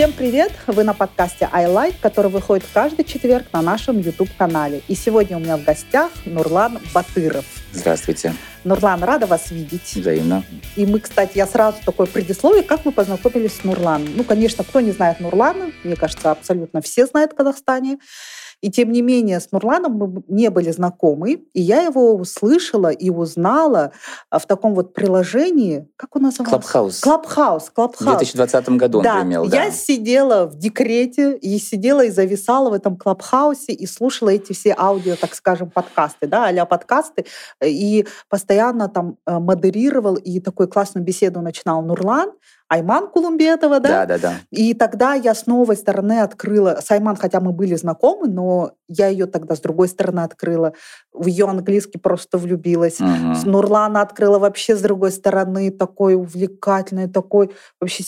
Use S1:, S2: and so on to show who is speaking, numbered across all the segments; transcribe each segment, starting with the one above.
S1: Всем привет! Вы на подкасте I Like, который выходит каждый четверг на нашем YouTube-канале. И сегодня у меня в гостях Нурлан Батыров.
S2: Здравствуйте.
S1: Нурлан, рада вас видеть.
S2: Взаимно.
S1: И мы, кстати, я сразу такое предисловие, как мы познакомились с Нурланом. Ну, конечно, кто не знает Нурлана, мне кажется, абсолютно все знают в Казахстане. И тем не менее с Нурланом мы не были знакомы, и я его услышала и узнала а, в таком вот приложении, как он назывался?
S2: Clubhouse.
S1: Clubhouse. Clubhouse.
S2: В 2020 году
S1: да,
S2: он примел, да.
S1: Я сидела в декрете и сидела и зависала в этом Клабхаусе и слушала эти все аудио, так скажем, подкасты, да, а подкасты, и постоянно там э, модерировал и такую классную беседу начинал Нурлан, Айман Кулумбетова, да?
S2: Да, да, да.
S1: И тогда я с новой стороны открыла, с Айман, хотя мы были знакомы, но я ее тогда с другой стороны открыла. В ее английский просто влюбилась.
S2: Мгм.
S1: С Нурлана открыла вообще с другой стороны, такой увлекательный, такой вообще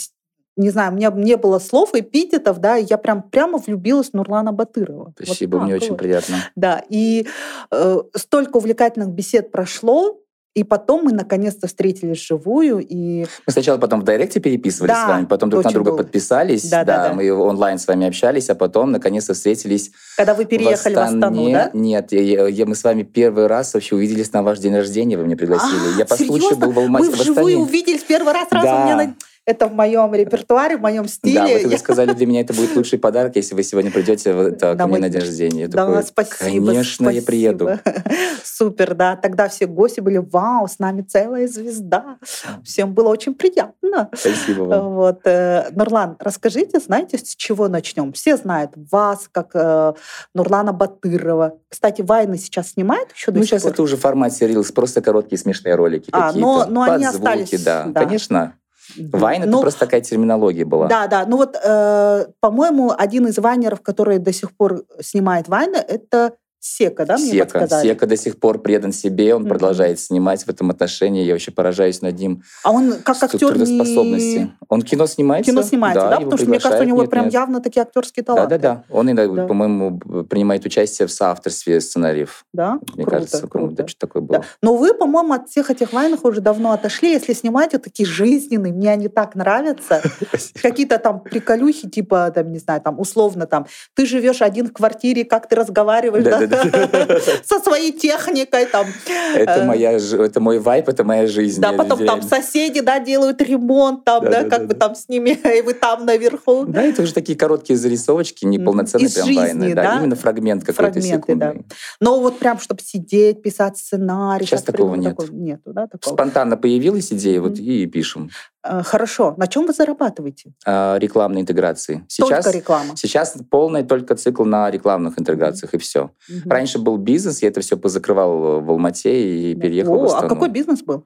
S1: не знаю, у меня не было слов, эпитетов, да, и я прям прямо влюбилась в Нурлана Батырова. Вот
S2: Спасибо,
S1: так
S2: мне очень
S1: вот.
S2: приятно.
S1: Да, и э, столько увлекательных бесед прошло, и потом мы наконец-то встретились вживую, и
S2: Мы сначала потом в директе переписывались
S1: Да,
S2: с вами, потом друг на друга
S1: долго.
S2: подписались,
S1: Да, да, да.
S2: мы онлайн с вами общались, а потом наконец-то встретились
S1: когда вы переехали в, Астану,
S2: Астане.
S1: да?
S2: Нет, я- я- я- мы с вами первый раз вообще увиделись на ваш день рождения, вы меня пригласили.
S1: А,
S2: я по случаю
S1: серьезно?
S2: был в Алмате,
S1: Мы
S2: в
S1: вживую
S2: Астане.
S1: увиделись первый раз, сразу
S2: Да.
S1: у меня на- это в моем репертуаре, в моем стиле.
S2: Да, вот
S1: Я-
S2: вы сказали, для меня это будет лучший подарок, если вы сегодня придете в- это, ко мне на день рождения. Я
S1: Да,
S2: такой,
S1: спасибо.
S2: Конечно, я
S1: спасибо.
S2: приеду.
S1: Супер, да. Тогда все гости были, вау, с нами целая звезда. Всем было очень приятно.
S2: Спасибо вам.
S1: Вот, э, Нурлан, расскажите, знаете, с чего начнем? Все знают вас, как э, Нурлана Батырова. Кстати, Вайны сейчас снимают еще до
S2: Ну, сейчас
S1: пор?
S2: это уже формат сериалс, просто короткие смешные ролики
S1: А,
S2: какие-то.
S1: но- но они остались,
S2: да.
S1: да.
S2: Конечно. Вайн
S1: Ну,
S2: это просто такая терминология была.
S1: Да, да. Ну вот, э, по-моему, один из вайнеров, который до сих пор снимает вайны, это Сека, да, мне
S2: Сека.
S1: подсказали?
S2: Сека до сих пор предан себе, он
S1: Мгм.
S2: продолжает снимать в этом отношении. Я вообще поражаюсь над ним.
S1: А он как актер не...
S2: Он кино снимается.
S1: кино снимается, да?
S2: его
S1: Потому что мне кажется, у него
S2: Нет,
S1: прям
S2: нет.
S1: явно такие актерские
S2: Да,
S1: таланты.
S2: да, да. Он, иногда,
S1: Да.
S2: по-моему, принимает участие в соавторстве сценариев.
S1: Да?
S2: Мне
S1: круто,
S2: кажется,
S1: круто.
S2: да, что такое
S1: Да.
S2: было.
S1: Но вы, по-моему, от всех этих вайнов уже давно отошли. Если снимаете такие жизненные, мне они так нравятся. Какие-то там приколюхи, типа, там, не знаю, там, условно, там, ты живешь один в квартире, как ты разговариваешь да? Со своей техникой, там.
S2: Это,
S1: Э,
S2: моя, это мой вайп, это моя жизнь.
S1: Да, потом там соседи, да, делают ремонт, там, да, как бы там с ними, и вы там наверху.
S2: Да, это уже такие короткие зарисовочки, не полноценные прям вайны.
S1: да?
S2: именно фрагмент какой-то
S1: Фрагменты, да. Но вот прям, чтобы сидеть, писать сценарий.
S2: Сейчас такого нет.
S1: Нету, да, такого.
S2: Спонтанно появилась идея, вот и пишем.
S1: Э, Хорошо. На чем вы зарабатываете?
S2: А, рекламной интеграции. Сейчас,
S1: Только реклама.
S2: сейчас полный только цикл на рекламных интеграциях, и все.
S1: Мгм.
S2: Раньше был бизнес, я это все позакрывал в Алмате и переехал в
S1: О,
S2: Астану.
S1: а какой бизнес был?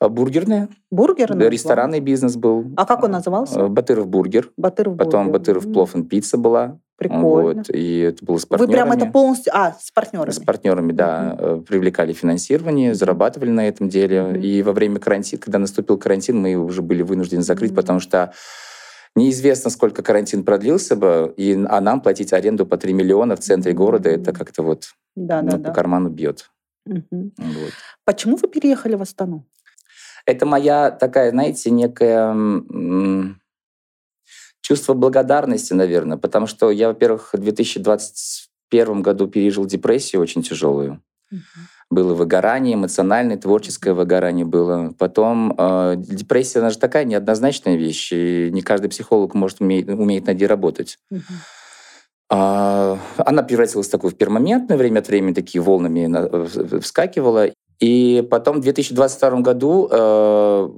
S2: А, Бургерная,
S1: Бургерный?
S2: да, ресторанный бизнес был.
S1: А как он назывался?
S2: А, Батыров бургер.
S1: Батыров
S2: Потом
S1: бургер.
S2: Батыров
S1: М,
S2: плов и пицца была.
S1: Прикольно.
S2: Вот, и это было с
S1: Вы прям
S2: партнерами.
S1: это полностью... А, с партнерами.
S2: С партнерами, да, э, привлекали финансирование, зарабатывали на этом деле.
S1: Мгм.
S2: И во время карантина, когда наступил карантин, мы уже были вынуждены закрыть,
S1: Мгм.
S2: потому что неизвестно, сколько карантин продлился бы, и, а нам платить аренду по 3 миллиона в центре города, это как-то вот
S1: Да,
S2: ну,
S1: да,
S2: по
S1: да.
S2: карману бьет.
S1: Мгм.
S2: Вот.
S1: Почему вы переехали в Астану?
S2: Это моя такая, знаете, некая чувство благодарности, наверное, потому что я, во-первых, в 2021 году пережил депрессию очень тяжелую.
S1: Мгм.
S2: было выгорание, эмоциональное, творческое выгорание было. Потом э, депрессия, она же такая неоднозначная вещь, и не каждый психолог может умеет, умеет над ней работать. А, она превратилась в такую в пермоментное время от времени, такие волнами вскакивала. И потом в 2022 году э,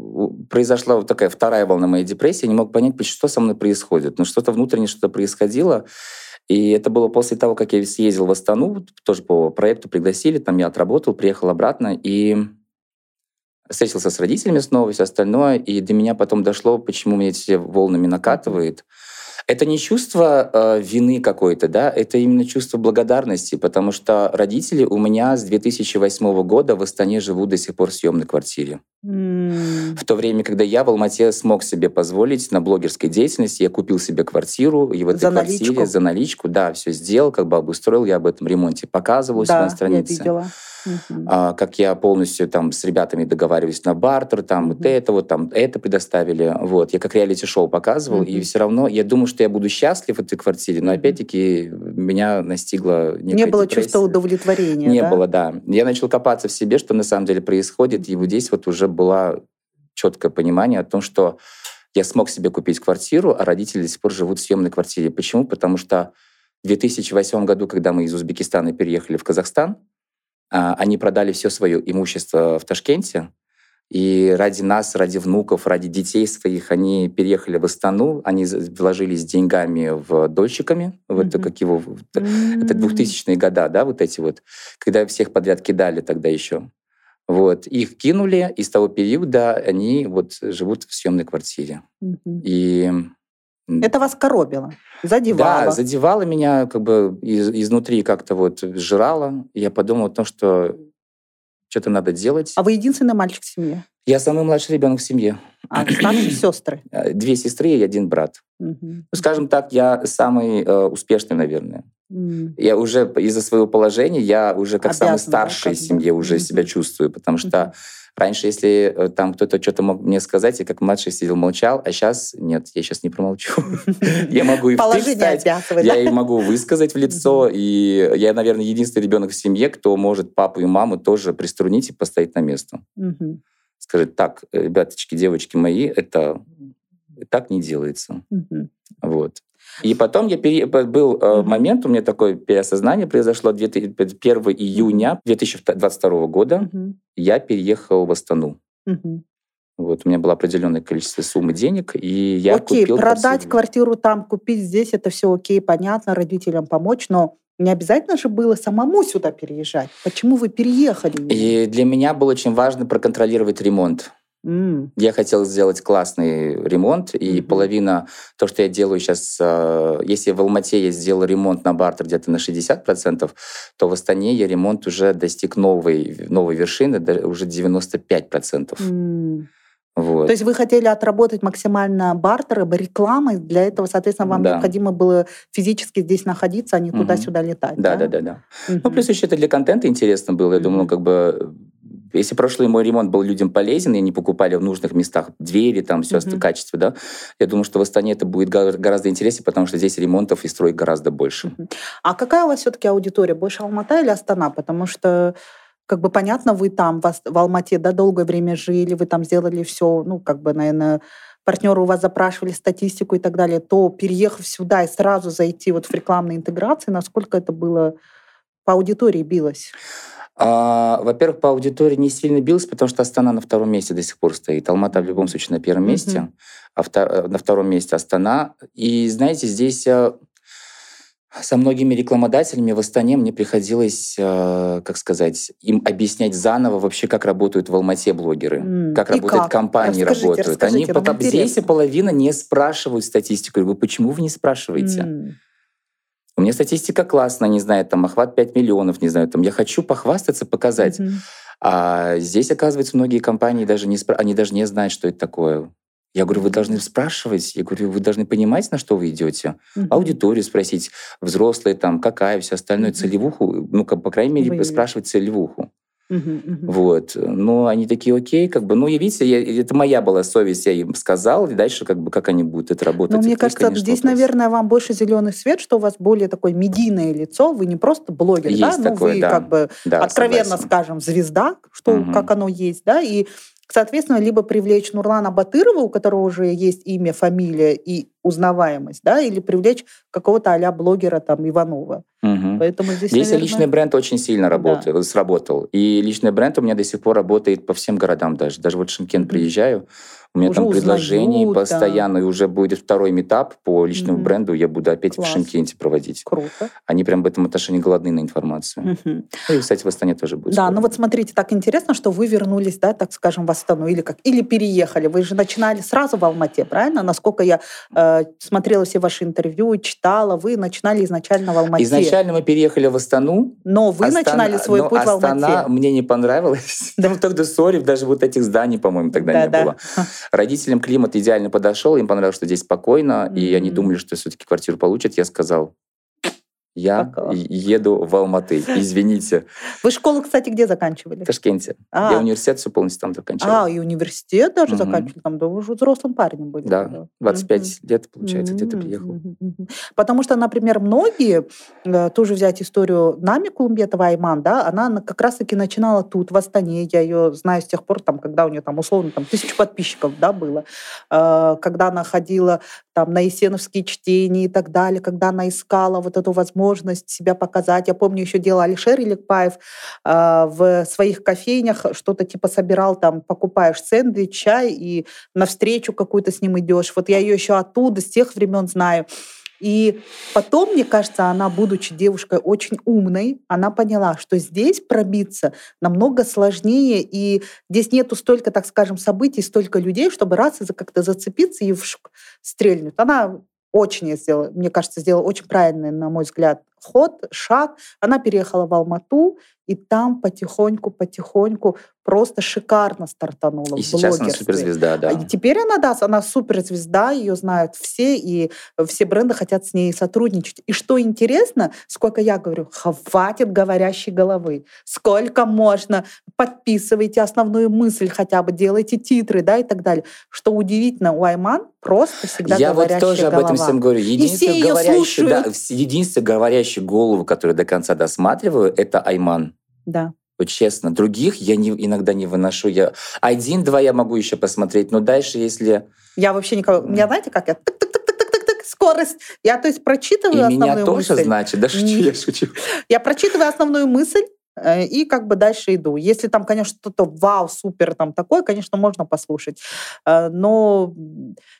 S2: произошла вот такая вторая волна моей депрессии. Не мог понять, что со мной происходит. Но что-то внутреннее, что-то происходило. И это было после того, как я съездил в Астану, тоже по проекту пригласили, там я отработал, приехал обратно и встретился с родителями снова и все остальное. И до меня потом дошло, почему меня эти волнами накатывает. Это не чувство э, вины какой-то, да, это именно чувство благодарности, потому что родители у меня с 2008 года в Астане живут до сих пор в съемной квартире. В то время, когда я в Алмате смог себе позволить на блогерской деятельности, я купил себе квартиру, и в этой
S1: За
S2: квартире
S1: наличку?
S2: за наличку, да, все сделал, как бы обустроил, я об этом ремонте показывал
S1: Да,
S2: на
S1: я
S2: странице.
S1: видела. Мгм.
S2: А, как я полностью там с ребятами договариваюсь на бартер, там вот
S1: Мгм.
S2: это вот, там это предоставили. Вот. Я как реалити-шоу показывал, и
S1: Мгм.
S2: все равно я думаю, что я буду счастлив в этой квартире, но опять-таки меня настигла
S1: Не было
S2: депрессия.
S1: чувства удовлетворения,
S2: Не
S1: да?
S2: было, да. Я начал копаться в себе, что на самом деле происходит, и вот здесь вот уже было четкое понимание о том, что я смог себе купить квартиру, а родители до сих пор живут в съемной квартире. Почему? Потому что в 2008 году, когда мы из Узбекистана переехали в Казахстан, а, они продали все свое имущество в Ташкенте, и ради нас, ради внуков, ради детей своих они переехали в Астану, они вложились деньгами в дольщиками, в это,
S1: Мгм.
S2: как его, это
S1: М.
S2: 2000-е года, да, вот эти вот, когда всех подряд кидали тогда еще. Вот. Их кинули, и с того периода они вот живут в съемной квартире. И
S1: Это вас коробило, задевало.
S2: да, задевало меня как бы из- изнутри как-то вот сжирало. И Я подумал о том, что что-то надо делать.
S1: А вы единственный мальчик в семье?
S2: Я самый младший ребенок в семье.
S1: А старшие сестры?
S2: Две сестры и один брат. Ну, скажем так, я самый э, успешный, наверное.
S1: М.
S2: Я уже из-за своего положения, я уже как самый
S1: Обязана, да,
S2: старший
S1: как
S2: в семье уже
S1: Мгм.
S2: себя чувствую, потому что
S1: Мгм.
S2: раньше, если э, там кто-то что-то мог мне сказать, я как младший сидел, молчал, а сейчас нет, я сейчас не промолчу. Я могу и встать, я
S1: да?
S2: и могу высказать в лицо, и я, наверное, единственный ребенок в семье, кто может папу и маму тоже приструнить и поставить на место. Сказать, так, э, ребяточки, девочки мои, это так не делается.
S1: Мгм.
S2: Вот. И потом я пере... был э, момент, у меня такое переосознание произошло 1 июня 2022 года.
S1: Мгм.
S2: Я переехал в Астану.
S1: Мгм.
S2: Вот, у меня было определенное количество суммы денег, и я
S1: окей,
S2: купил
S1: продать
S2: квартиру.
S1: квартиру там, купить здесь, это все окей, понятно, родителям помочь, но не обязательно же было самому сюда переезжать. Почему вы переехали?
S2: И для меня было очень важно проконтролировать ремонт.
S1: М,
S2: Я хотел сделать классный ремонт, и
S1: Мгм.
S2: половина то, что я делаю сейчас, э, если в Алмате я сделал ремонт на бартер где-то на 60%, то в Астане я ремонт уже достиг новой, новой вершины, да, уже 95%.
S1: м.
S2: Вот.
S1: То есть вы хотели отработать максимально бартеры, рекламы, для этого, соответственно, вам
S2: Да.
S1: необходимо было физически здесь находиться, а не
S2: Мгм.
S1: туда-сюда летать.
S2: Да, да, да, да.
S1: Мгм.
S2: Ну, плюс еще это для контента интересно было. Я думал,
S1: Мгм.
S2: как бы, если прошлый мой ремонт был людям полезен, и они покупали в нужных местах двери, там все
S1: Мгм.
S2: качество, да, я думаю, что в Астане это будет гораздо интереснее, потому что здесь ремонтов и строек гораздо больше.
S1: А какая у вас все-таки аудитория? Больше Алмата или Астана? Потому что как бы понятно, вы там в Алмате да, долгое время жили, вы там сделали все, ну, как бы, наверное, партнеры у вас запрашивали статистику и так далее, то переехав сюда и сразу зайти вот в рекламные интеграции, насколько это было по аудитории билось?
S2: А, во-первых, по аудитории не сильно билась, потому что Астана на втором месте до сих пор стоит. Алмата в любом случае на первом месте, а втор- э, на втором месте Астана. И знаете, здесь э, со многими рекламодателями в Астане мне приходилось, э, как сказать, им объяснять заново вообще, как работают в Алмате блогеры,
S1: М,
S2: как
S1: и
S2: работают
S1: как?
S2: компании,
S1: Расскажите,
S2: работают.
S1: расскажите,
S2: Они пока здесь и половина не спрашивают статистику. Я говорю, почему вы не спрашиваете?
S1: М,
S2: У меня статистика классная, не знаю, там охват 5 миллионов, не знаю, там я хочу похвастаться, показать.
S1: мгм.
S2: А здесь, оказывается, многие компании даже не, спра- они даже не знают, что это такое. Я говорю, вы должны спрашивать, я говорю, вы должны понимать, на что вы идете.
S1: Мгм.
S2: Аудиторию спросить, взрослые там, какая, все остальное, целевуху, ну, как, по крайней мере,
S1: Выявить.
S2: спрашивать целевуху.
S1: Мгм, мгм.
S2: Вот. Но они такие, окей, как бы, ну, и видите, я- это моя была совесть, я им сказал, и дальше, как бы, как они будут это работать.
S1: Ну, мне
S2: это
S1: кажется,
S2: конечно,
S1: здесь,
S2: вопрос.
S1: наверное, вам больше зеленый свет, что у вас более такое медийное лицо. Вы не просто блогер, да?
S2: Есть
S1: Ну,
S2: такое,
S1: вы
S2: да.
S1: как бы
S2: Да,
S1: откровенно
S2: согласен.
S1: скажем, звезда, что
S2: Мгм.
S1: как оно есть, да, и, соответственно, либо привлечь Нурлана Батырова, у которого уже есть имя, фамилия и узнаваемость, да, или привлечь какого-то а блогера там Иванова.
S2: Мгм.
S1: Поэтому здесь,
S2: Здесь
S1: наверное,
S2: личный бренд очень сильно работал, сработал. И личный бренд у меня до сих пор работает по всем городам даже. Даже вот в Шымкент
S1: Мгм.
S2: приезжаю, у меня
S1: Уже
S2: там предложений
S1: узнают, да.
S2: постоянно, и уже будет второй метап по личному
S1: Мгм.
S2: бренду, я буду опять
S1: Класс.
S2: в Шымкенте проводить.
S1: круто.
S2: Они прям в этом отношении голодны на информацию. Ну и, кстати, в Астане тоже будет.
S1: Да,
S2: скоро.
S1: ну вот смотрите, так интересно, что вы вернулись, да, так скажем, в Астану или как, или переехали. Вы же начинали сразу в Алмате, правильно? Насколько я э, смотрела все ваши интервью, читала. Вы начинали изначально в Алмате.
S2: Изначально мы переехали в Астану.
S1: Но вы Астана, начинали свой путь
S2: Астана
S1: в Алмате.
S2: мне не понравилось. Да. Там тогда ссорив, даже вот этих зданий, по-моему, тогда да, не да. было. Родителям климат идеально подошел, им понравилось, что здесь спокойно, mm-hmm. и они думали, что все-таки квартиру получат. Я сказал, я Пока. еду в Алматы, извините.
S1: Вы школу, кстати, где заканчивали?
S2: В Ташкенте. А. Я университет все полностью там заканчивал.
S1: А, и университет даже угу. заканчивали там? Да вы уже взрослым парнем были.
S2: Да, 25 угу. лет, получается, угу. где-то приехал.
S1: Угу. Потому что, например, многие, э, тоже взять историю Нами Кулумбетова Айман, да, она как раз-таки начинала тут, в Астане. Я ее знаю с тех пор, там, когда у нее там условно там, тысячу подписчиков да, было. Э, когда она ходила там, на Есеновские чтения и так далее, когда она искала вот эту возможность возможность себя показать. Я помню, еще делал Алишер Иликпаев э, в своих кофейнях, что-то типа собирал, там, покупаешь сэндвич, чай, и навстречу какую-то с ним идешь. Вот я ее еще оттуда, с тех времен знаю. И потом, мне кажется, она, будучи девушкой очень умной, она поняла, что здесь пробиться намного сложнее, и здесь нету столько, так скажем, событий, столько людей, чтобы раз и как-то зацепиться и вшук, стрельнуть. Она очень я сделала, мне кажется, сделала очень правильный, на мой взгляд, ход, шаг. Она переехала в Алмату, и там потихоньку-потихоньку просто шикарно стартанула
S2: И сейчас она суперзвезда, да.
S1: И теперь она, да, она суперзвезда, ее знают все, и все бренды хотят с ней сотрудничать. И что интересно, сколько я говорю, хватит говорящей головы, сколько можно, подписывайте основную мысль хотя бы, делайте титры, да, и так далее. Что удивительно, у Айман просто всегда
S2: я
S1: говорящая.
S2: Я вот тоже
S1: голова.
S2: об этом всем говорю.
S1: Единственное, говорящий,
S2: да, единственное говорящий настоящую голову, которую до конца досматриваю, это Айман.
S1: Да.
S2: Вот честно, других я не, иногда не выношу. Я один-два я могу еще посмотреть, но дальше, если...
S1: Я вообще никого... Меня, знаете, как я... Скорость. Я, то есть, прочитываю
S2: И
S1: основную
S2: меня тоже,
S1: мысль.
S2: значит, да шучу, я шучу.
S1: Я прочитываю основную мысль, и как бы дальше иду. Если там, конечно, что-то вау, супер там такое, конечно, можно послушать. Э, но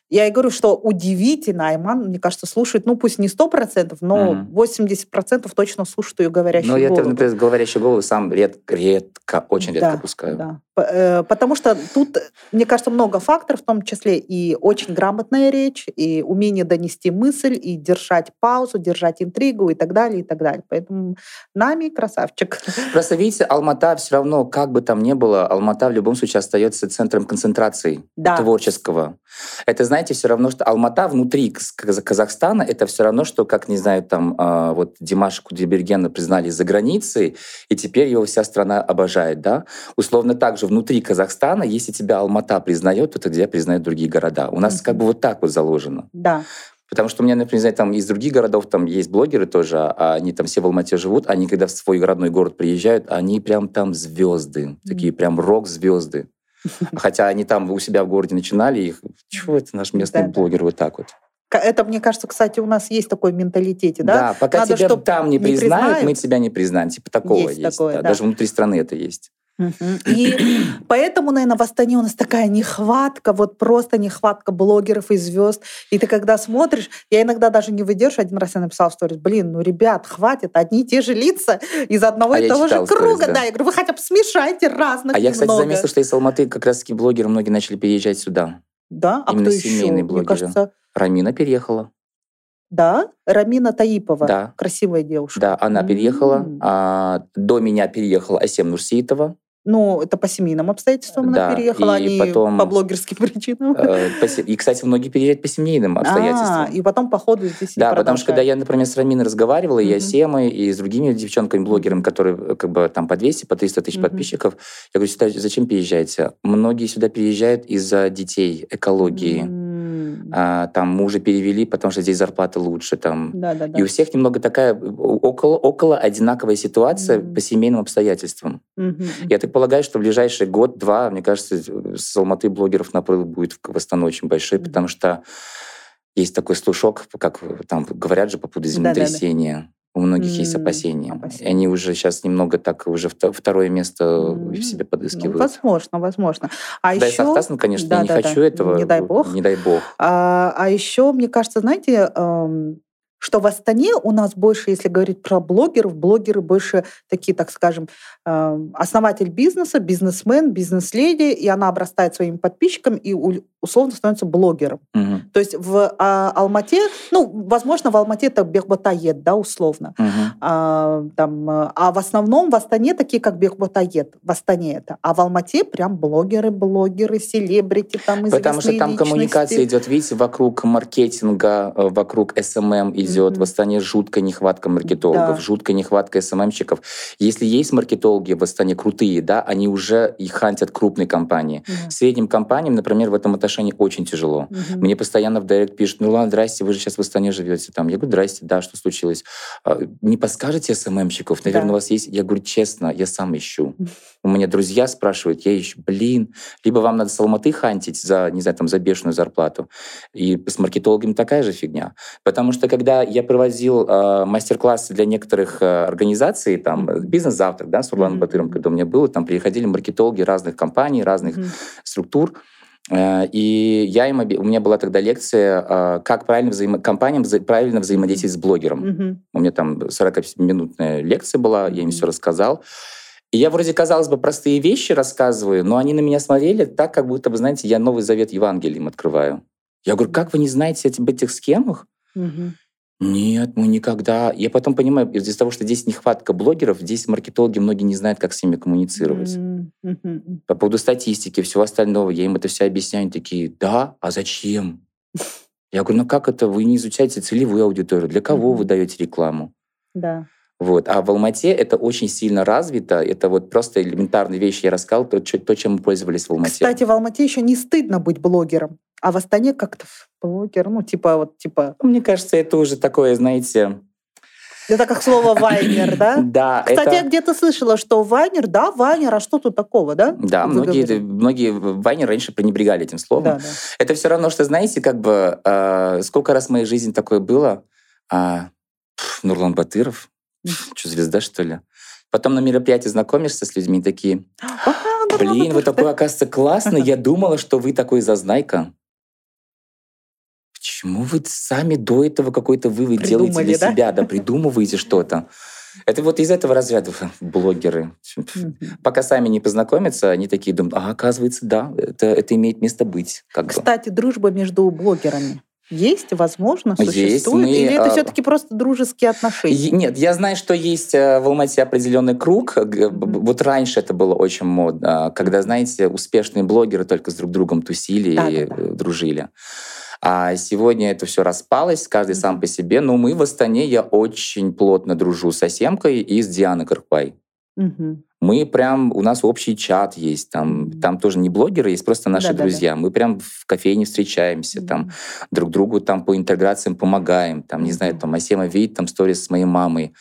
S1: я и говорю, что удивительно, Айман, мне кажется, слушает, ну пусть не 100%, но mm-hmm. 80% точно слушают ее говорящую
S2: ну,
S1: голову.
S2: Ну, я, например, говорящую голову сам редко, редко очень редко да, пускаю.
S1: Да. Э, потому что тут, мне кажется, много факторов, в том числе и очень грамотная речь, и умение донести мысль, и держать паузу, держать интригу и так далее, и так далее. Поэтому нами красавчик.
S2: Просто видите, Алмата все равно, как бы там ни было, Алмата в любом случае остается центром концентрации да. творческого. Это, знаете, все равно, что Алмата внутри Казахстана, это все равно, что, как, не знаю, там, а, вот Димаша Кудайбергена признали за границей, и теперь его вся страна обожает, да? Условно так же внутри Казахстана, если тебя Алмата признает, то тогда признают другие города. У нас mm-hmm. как бы вот так вот заложено.
S1: Да.
S2: Потому что у меня, например, там из других городов там есть блогеры тоже, а они там все в Алмате живут, они когда в свой родной город приезжают, они прям там звезды, mm-hmm. такие прям рок-звезды. Хотя они там у себя в городе начинали, их, чего это наш местный да, блогер вот так вот.
S1: Это, мне кажется, кстати, у нас есть такой в менталитете, да?
S2: Да, пока Надо, тебя там не, не признают, признают, мы тебя не признаем. Типа такого есть. есть такое, да. Да. Даже внутри страны это есть.
S1: И поэтому, наверное, в Астане у нас такая нехватка, вот просто нехватка блогеров и звезд. И ты когда смотришь, я иногда даже не выдерживаю. Один раз я написала в сторис, блин, ну, ребят, хватит, одни и те же лица из одного а и того же круга. Да. да, я говорю, вы хотя бы смешайте разных
S2: А я, кстати, заметила, что из Алматы как раз-таки блогеры многие начали переезжать сюда.
S1: Да? А
S2: Именно
S1: кто
S2: семейные
S1: еще?
S2: блогеры. Мне
S1: кажется...
S2: Рамина переехала.
S1: Да, Рамина Таипова,
S2: да.
S1: красивая девушка.
S2: Да, она переехала. Mm-hmm. А, до меня переехала Асем Нурсиитова.
S1: Ну, это по семейным обстоятельствам да, она переехала, а не потом, по блогерским причинам.
S2: Э, и, кстати, многие переезжают по семейным обстоятельствам.
S1: А, и потом по ходу здесь
S2: Да, потому что когда я, например, с Раминой разговаривала, mm-hmm. и Асемой, и с другими девчонками-блогерами, которые э, как бы там по 200, по 300 тысяч mm-hmm. подписчиков, я говорю, сюда, зачем переезжаете? Многие сюда переезжают из-за детей, экологии. Mm-hmm а, там мы уже перевели, потому что здесь зарплаты лучше. Там.
S1: Да, да, да.
S2: И у всех немного такая около, около одинаковая ситуация mm-hmm. по семейным обстоятельствам. Mm-hmm. Я так полагаю, что в ближайший год-два, мне кажется, с Алматы блогеров наплыв будет в Астане очень большой, mm-hmm. потому что есть такой слушок, как там говорят же по поводу землетрясения. Да, да, да. У многих mm, есть опасения. опасения. И они уже сейчас немного так уже второе место mm. в себе подыскивают.
S1: Ну, возможно, возможно.
S2: А да, еще... Согласна, конечно, да, я не да, хочу да. этого.
S1: Не дай бог.
S2: Не дай бог.
S1: А, а еще, мне кажется, знаете, что в Астане у нас больше, если говорить про блогеров, блогеры больше такие, так скажем, основатель бизнеса, бизнесмен, бизнес-леди, и она обрастает своими подписчиками и условно становится блогером.
S2: Мгм.
S1: То есть в а, Алмате, ну, возможно, в Алмате это Бехботаед, да, условно.
S2: Мгм.
S1: А, там, а в основном в Астане такие, как Бехботаед, в Астане это. А в Алмате прям блогеры, блогеры, селебрити, там
S2: Потому что
S1: известные
S2: там коммуникация
S1: личности.
S2: идет, видите, вокруг маркетинга, э, вокруг СММ идет.
S1: Мгм.
S2: В Астане жуткая нехватка маркетологов,
S1: Да.
S2: жуткая нехватка СММщиков. Если есть маркетологи в Астане крутые, да, они уже и хантят крупные компании.
S1: Да.
S2: Средним компаниям, например, в этом отношении очень тяжело.
S1: Мгм.
S2: Мне постоянно в директ пишут, ну ладно, здрасте, вы же сейчас в Астане живете. Там. Я говорю, здрасте, да, что случилось? «А, Не подскажете СММщиков? Наверное,
S1: Да.
S2: у вас есть? Я говорю, честно, я сам ищу. У меня друзья спрашивают, я ищу, блин, либо вам надо с Алматы хантить за, не знаю, там, за бешеную зарплату. И с маркетологами такая же фигня. Потому что когда я проводил э, мастер-классы для некоторых э, организаций, там, бизнес-завтрак, да, с Урланом
S1: Мгм.
S2: Батыром, когда у меня было, там приходили маркетологи разных компаний, разных
S1: Мгм.
S2: структур. Э, И я им, у меня была тогда лекция, э, как правильно взаимо- компаниям вза- правильно взаимодействовать с блогером.
S1: Мгм.
S2: У меня там 40-минутная лекция была, я им
S1: Мгм.
S2: все рассказал. И я вроде, казалось бы, простые вещи рассказываю, но они на меня смотрели так, как будто, вы знаете, я Новый Завет Евангелием открываю. Я говорю, как вы не знаете об этих схемах?
S1: Мгм.
S2: Нет, мы никогда. Я потом понимаю, из-за того, что здесь нехватка блогеров, здесь маркетологи многие не знают, как с ними коммуницировать.
S1: Мгм.
S2: По поводу статистики, всего остального, я им это все объясняю, они такие, да, а зачем? Я говорю, ну как это, вы не изучаете целевую аудиторию, для кого
S1: Мгм.
S2: вы даете рекламу?
S1: Да.
S2: Вот. А в Алмате это очень сильно развито. Это вот просто элементарные вещи. Я рассказал то, чем мы пользовались в Алмате.
S1: Кстати, в Алмате еще не стыдно быть блогером. А в Астане как-то блогер, ну, типа, вот, типа,
S2: Мне кажется, это уже такое, знаете...
S1: это как слово вайнер, да?
S2: Да,
S1: Кстати, я
S2: это...
S1: где-то слышала, что вайнер, да, вайнер, а что тут такого, да?
S2: Да,
S1: Вы
S2: многие,
S1: говорили.
S2: многие вайнеры раньше пренебрегали этим словом.
S1: Да, да.
S2: Это все равно, что, знаете, как бы... э, сколько раз в моей жизни такое было? А, пф, Нурлан Батыров? Что, звезда, что ли? Потом на мероприятии знакомишься с людьми, такие,
S1: А,
S2: блин, вы такой, оказывается, классный. Я думала, что вы такой зазнайка. Почему вы сами до этого какой-то вывод делаете для
S1: да?
S2: себя, да, придумываете что-то? Это вот из этого разряда блогеры. Пока сами не познакомятся, они такие думают, а оказывается, да, это, это имеет место быть. Как бы.
S1: Кстати, дружба между блогерами есть, возможно,
S2: Есть,
S1: существует?
S2: мы,
S1: Или это
S2: а,
S1: все-таки просто дружеские отношения?
S2: Нет, я знаю, что есть э, в Алмате определенный круг. Б- Вот раньше это было очень модно, когда, знаете, успешные блогеры только с друг другом тусили и
S1: Да-да-да.
S2: э, дружили. А сегодня это все распалось, каждый сам по себе. Но мы в Астане, я очень плотно дружу с Асемкой и с Дианой Карпай.
S1: Мгм.
S2: Мы прям, у нас общий чат есть, там,
S1: Мгм.
S2: там тоже не блогеры, есть просто наши
S1: Да-да-да.
S2: друзья. Мы прям в кофейне встречаемся, там,
S1: Мгм.
S2: друг другу там по интеграциям помогаем. Там, не знаю, там Асема видит там сторис с моей мамой.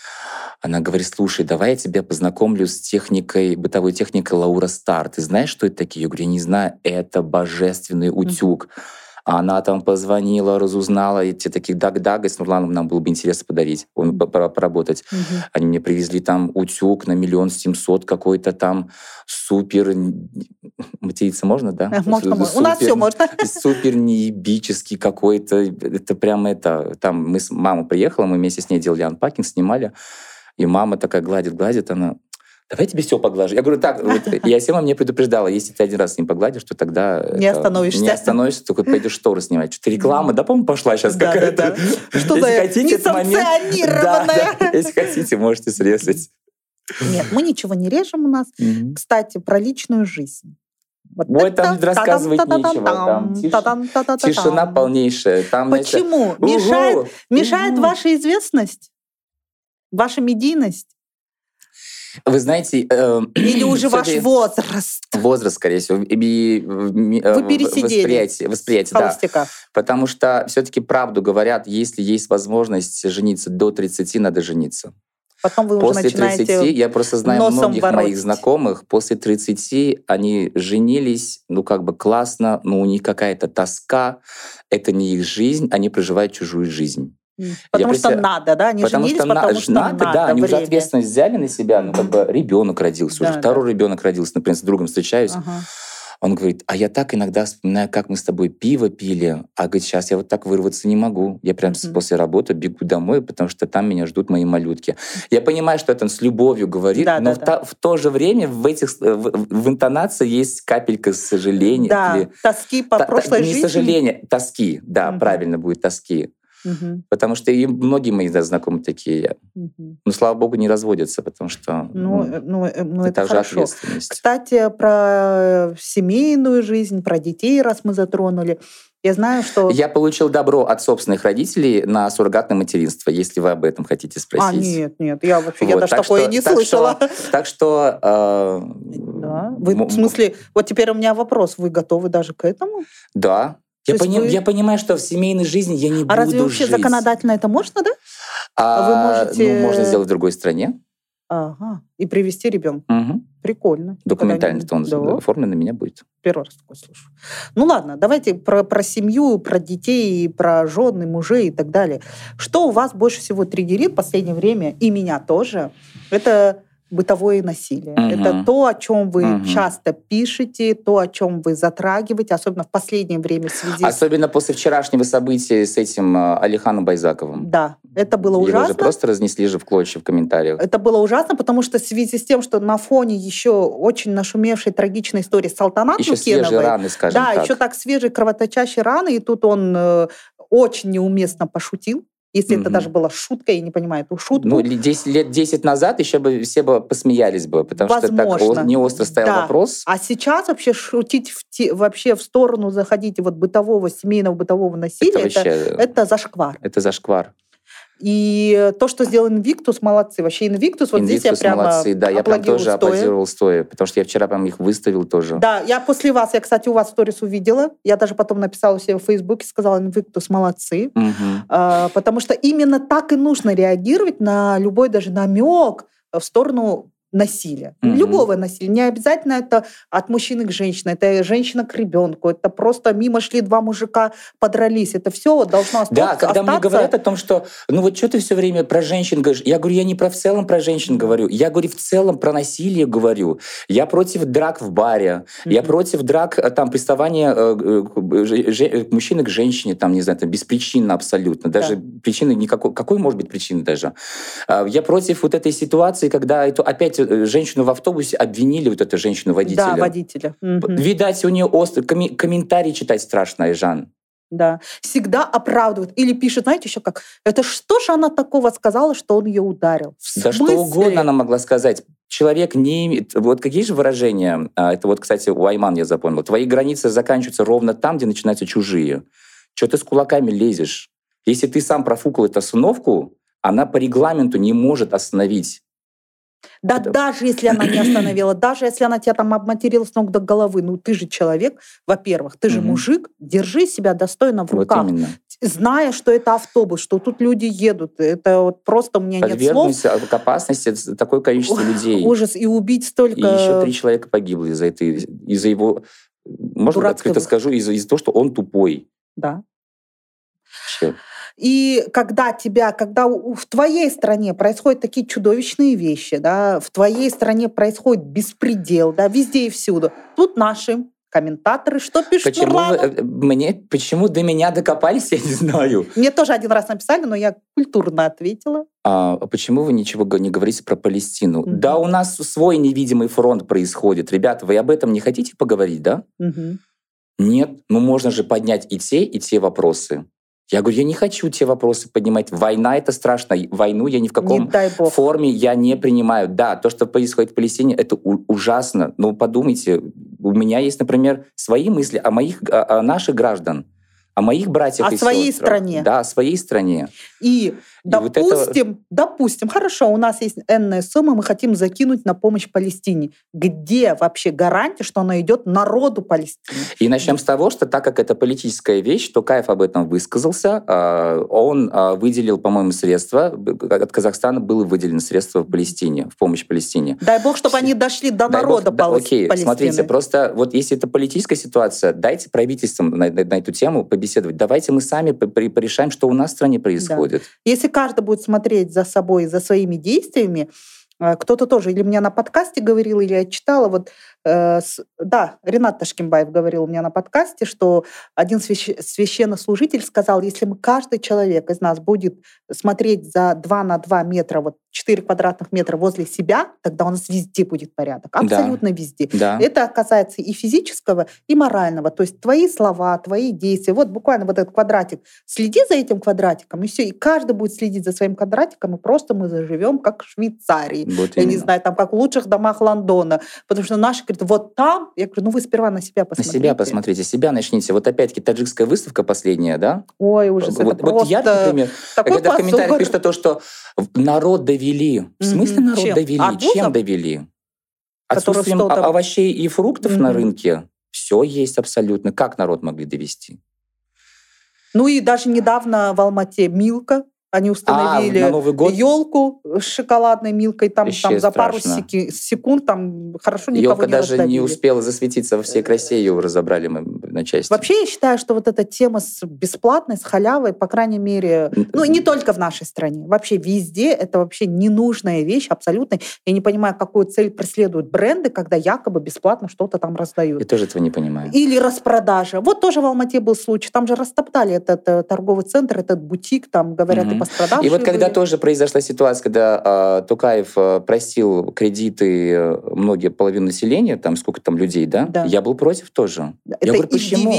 S2: Она говорит, слушай, давай я тебя познакомлю с техникой, бытовой техникой Лаура Стар. Ты знаешь, что это такие? Я говорю, я не знаю, это божественный утюг. А она там позвонила, разузнала, и те такие, даг даг с Нурланом нам было бы интересно подарить, он, по- по- поработать.
S1: Мгм.
S2: Они мне привезли там утюг на миллион семьсот какой-то там супер... Материться можно, да?
S1: Можно, можно. У нас
S2: Супер-
S1: все можно.
S2: супер неебический какой-то. Это прям это... Там мы с мама приехала, мы вместе с ней делали анпакинг, снимали. И мама такая гладит, гладит, она... Давай я тебе все поглажу. Я говорю, так, вот, и Асема мне предупреждала, если ты один раз с ним погладишь, то тогда...
S1: Не
S2: это,
S1: остановишься.
S2: Не остановишься, только пойдешь шторы снимать. Что-то реклама, да, по-моему, пошла сейчас
S1: Да,
S2: какая-то.
S1: да, да. Что-то
S2: Если хотите, момент-
S1: несанкционированное.
S2: Да, да, если хотите, можете срезать.
S1: Нет, мы ничего не режем у нас. Кстати, про личную жизнь. Вот
S2: Ой,
S1: это
S2: там рассказывать нечего, там тиш-. Тишина полнейшая. Там,
S1: Почему?
S2: угу,
S1: Мешает, мешает
S2: угу.
S1: ваша известность? Ваша медийность?
S2: Вы знаете... э,
S1: Или уже ваш возраст?
S2: Возраст, скорее всего. и- э,
S1: Вы пересидели
S2: Восприятие, восприятие да. Потому что все-таки правду говорят, если есть возможность жениться до 30, надо жениться.
S1: Потом вы уже
S2: После
S1: начинаете...
S2: 30, я просто знаю многих моих
S1: воротить.
S2: знакомых, после 30 они женились, ну как бы классно, но у них какая-то тоска, это не их жизнь, они проживают чужую жизнь.
S1: Потому что
S2: представляю-
S1: надо, да? Они
S2: потому
S1: женились,
S2: что
S1: потому что
S2: надо,
S1: надо.
S2: да, они уже
S1: время.
S2: ответственность взяли на себя, ну как бы ребенок родился,
S1: Да,
S2: уже второй ребенок родился, например, с другом встречаюсь,
S1: Ага.
S2: Он говорит, а я так иногда вспоминаю, как мы с тобой пиво пили, а говорит, сейчас я вот так вырваться не могу. Я прям mm-hmm. после работы бегу домой, потому что там меня ждут мои малютки. Я понимаю, что это он с любовью говорит, да, но да, в, да. Та, в то же время в этих в, в интонации есть капелька сожаления.
S1: Да, или, тоски по та, прошлой
S2: та,
S1: жизни.
S2: Не сожаления, тоски, да, mm-hmm. правильно будет тоски. Угу. Потому что и многие мои да, знакомые такие. Угу. Но, слава богу, не разводятся, потому что
S1: ну, ну, ну, э, ну, это, это хорошо. ответственность. Кстати, про семейную жизнь, про детей, раз мы затронули. Я знаю, что...
S2: Я получил добро от собственных родителей на суррогатное материнство, если вы об этом хотите а, спросить. А,
S1: нет, нет, я вообще вот, я даже такое что, не так слышала.
S2: Что, так что... Э,
S1: да. Вы, в смысле, вот теперь у меня вопрос, вы готовы даже к этому?
S2: Да, я, пони... вы... я понимаю, что в семейной жизни я не а буду
S1: А разве вообще
S2: жить.
S1: законодательно это можно, да?
S2: А, вы можете... Ну, можно сделать в другой стране.
S1: Ага. И привести ребенка.
S2: Угу.
S1: Прикольно.
S2: Документально он да. оформлен на меня будет.
S1: Первый раз такой слышу. Ну ладно, давайте про, про семью, про детей, про жены, мужей и так далее. Что у вас больше всего триггерит в последнее время, и меня тоже, это бытовое насилие. Угу. Это то, о чем вы угу. часто пишете, то, о чем вы затрагиваете, особенно в последнее время в связи
S2: Особенно с... после вчерашнего события с этим э, Алиханом Байзаковым.
S1: Да, это было Его ужасно.
S2: Его же просто разнесли же в клочья в комментариях.
S1: Это было ужасно, потому что в связи с тем, что на фоне еще очень нашумевшей трагичной истории с Салтанат
S2: еще
S1: Лукеновой,
S2: свежие раны, скажем
S1: да,
S2: так.
S1: еще так свежие кровоточащие раны, и тут он э, очень неуместно пошутил если mm-hmm. это даже была шутка, я не понимаю эту шутку.
S2: Ну, 10, лет 10 назад еще бы все бы посмеялись бы, потому Возможно. что так не остро стоял да. вопрос.
S1: А сейчас вообще шутить в те, вообще в сторону заходить вот бытового, семейного бытового насилия, это, это, вообще, это зашквар.
S2: Это зашквар.
S1: И то, что сделал Invictus, молодцы. Вообще Invictus, вот Invictus здесь я прямо молодцы,
S2: да, я прям тоже стоя. аплодировал стоя, потому что я вчера прям их выставил тоже.
S1: Да, я после вас, я, кстати, у вас сторис увидела, я даже потом написала у себя в Фейсбуке, сказала Invictus, молодцы,
S2: угу.
S1: а, потому что именно так и нужно реагировать на любой даже намек в сторону насилия. Mm-hmm. Любого насилия. Не обязательно это от мужчины к женщине, это женщина к ребенку, это просто мимо шли два мужика, подрались. Это все должно остаться.
S2: Да, когда остаться... мне говорят о том, что ну вот что ты все время про женщин говоришь, я говорю, я не про в целом про женщин говорю, я говорю в целом про насилие говорю. Я против драк в баре, mm-hmm. я против драк, э, там, приставания э, э, мужчины к женщине, там, не знаю, там, беспричинно абсолютно. Даже да. причины никакой, какой может быть причины даже? А, я против вот этой ситуации, когда это опять Э, женщину в автобусе обвинили, вот эту женщину-водителя.
S1: Да, водителя.
S2: Видать, у нее острый ком- комментарий читать страшно, Жан.
S1: Да. Всегда оправдывают. Или пишет, знаете, еще как, это что же она такого сказала, что он ее ударил?
S2: В да что угодно она могла сказать. Человек не имеет... Вот какие же выражения? А, это вот, кстати, у Айман я запомнил. Твои границы заканчиваются ровно там, где начинаются чужие. Что ты с кулаками лезешь? Если ты сам профукал эту остановку, она по регламенту не может остановить
S1: да это... даже если она не остановила, даже если она тебя там обматерила с ног до головы, ну ты же человек, во-первых, ты же мужик, держи себя достойно в руках. Вот зная, что это автобус, что тут люди едут. Это вот просто у меня нет слов.
S2: к опасности такое количество людей.
S1: Ужас. И убить столько... И
S2: еще три человека погибло из-за этой, из-за его... Можно Дурацкого. открыто скажу, из-за, того, что он тупой.
S1: Да. Вообще. И когда тебя, когда в твоей стране происходят такие чудовищные вещи, да, в твоей стране происходит беспредел, да, везде и всюду, тут наши комментаторы что пишут
S2: почему вы, э, мне Почему до меня докопались, я не знаю.
S1: Мне тоже один раз написали, но я культурно ответила.
S2: А, а почему вы ничего не говорите про Палестину? Угу. Да, у нас свой невидимый фронт происходит. Ребята, вы об этом не хотите поговорить, да?
S1: Угу.
S2: Нет, ну можно же поднять и те, и те вопросы. Я говорю, я не хочу те вопросы поднимать. Война — это страшно. Войну я ни в каком форме я не принимаю. Да, то, что происходит в Палестине, это ужасно. Но подумайте, у меня есть, например, свои мысли о моих, о, о наших граждан о моих братьях
S1: о
S2: и
S1: своей
S2: сестрах.
S1: стране.
S2: Да, о своей стране.
S1: И, и допустим, вот это... допустим, хорошо, у нас есть энная сумма, мы хотим закинуть на помощь Палестине. Где вообще гарантия, что она идет народу Палестины?
S2: И начнем с того, что так как это политическая вещь, то Кайф об этом высказался. А, он а, выделил, по-моему, средства. От Казахстана было выделено средства в Палестине, в помощь Палестине.
S1: Дай бог, чтобы они дошли до Дай народа бог, да,
S2: окей, Палестины. Смотрите, просто вот если это политическая ситуация, дайте правительствам на, на, на эту тему побеседовать беседовать. Давайте мы сами порешаем, что у нас в стране происходит.
S1: Да. Если каждый будет смотреть за собой, за своими действиями, э, кто-то тоже, или мне на подкасте говорил, или я читала, вот да, Ренат Ташкимбаев говорил у меня на подкасте, что один священнослужитель сказал, если мы каждый человек из нас будет смотреть за 2 на 2 метра, вот 4 квадратных метра возле себя, тогда у нас везде будет порядок. Абсолютно
S2: да.
S1: везде.
S2: Да.
S1: Это касается и физического, и морального. То есть твои слова, твои действия. Вот буквально вот этот квадратик. Следи за этим квадратиком, и все. И каждый будет следить за своим квадратиком, и просто мы заживем как в Швейцарии. Вот Я не знаю, там как в лучших домах Лондона. Потому что наши говорят, вот там. Я говорю, ну вы сперва на себя посмотрите.
S2: На себя посмотрите, себя начните. Вот опять-таки таджикская выставка последняя, да?
S1: Ой, ужас.
S2: Вот,
S1: это вот
S2: я, например, когда в комментариях пишут то, что народ довели. В смысле народ Чем? довели? Арбузов? Чем довели? Отсутствием овощей и фруктов на рынке все есть абсолютно. Как народ могли довести?
S1: Ну и даже недавно в Алмате Милка они а, установили а, Новый год? елку с шоколадной милкой, там, там за пару секунд там хорошо никого
S2: Елка
S1: не
S2: даже раздавили. не успела засветиться во всей красе, ее разобрали мы на части.
S1: Вообще я считаю, что вот эта тема с бесплатной, с халявой, по крайней мере, ну не только в нашей стране, вообще везде это вообще ненужная вещь абсолютно. Я не понимаю, какую цель преследуют бренды, когда якобы бесплатно что-то там раздают.
S2: Я тоже этого не понимаю.
S1: Или распродажа. Вот тоже в Алмате был случай, там же растоптали этот э, торговый центр, этот бутик, там говорят, угу
S2: пострадавшие И вот когда были. тоже произошла ситуация, когда э, Тукаев э, просил кредиты э, многие, половину населения, там сколько там людей, да?
S1: да.
S2: Я был против тоже.
S1: Это я говорю, почему?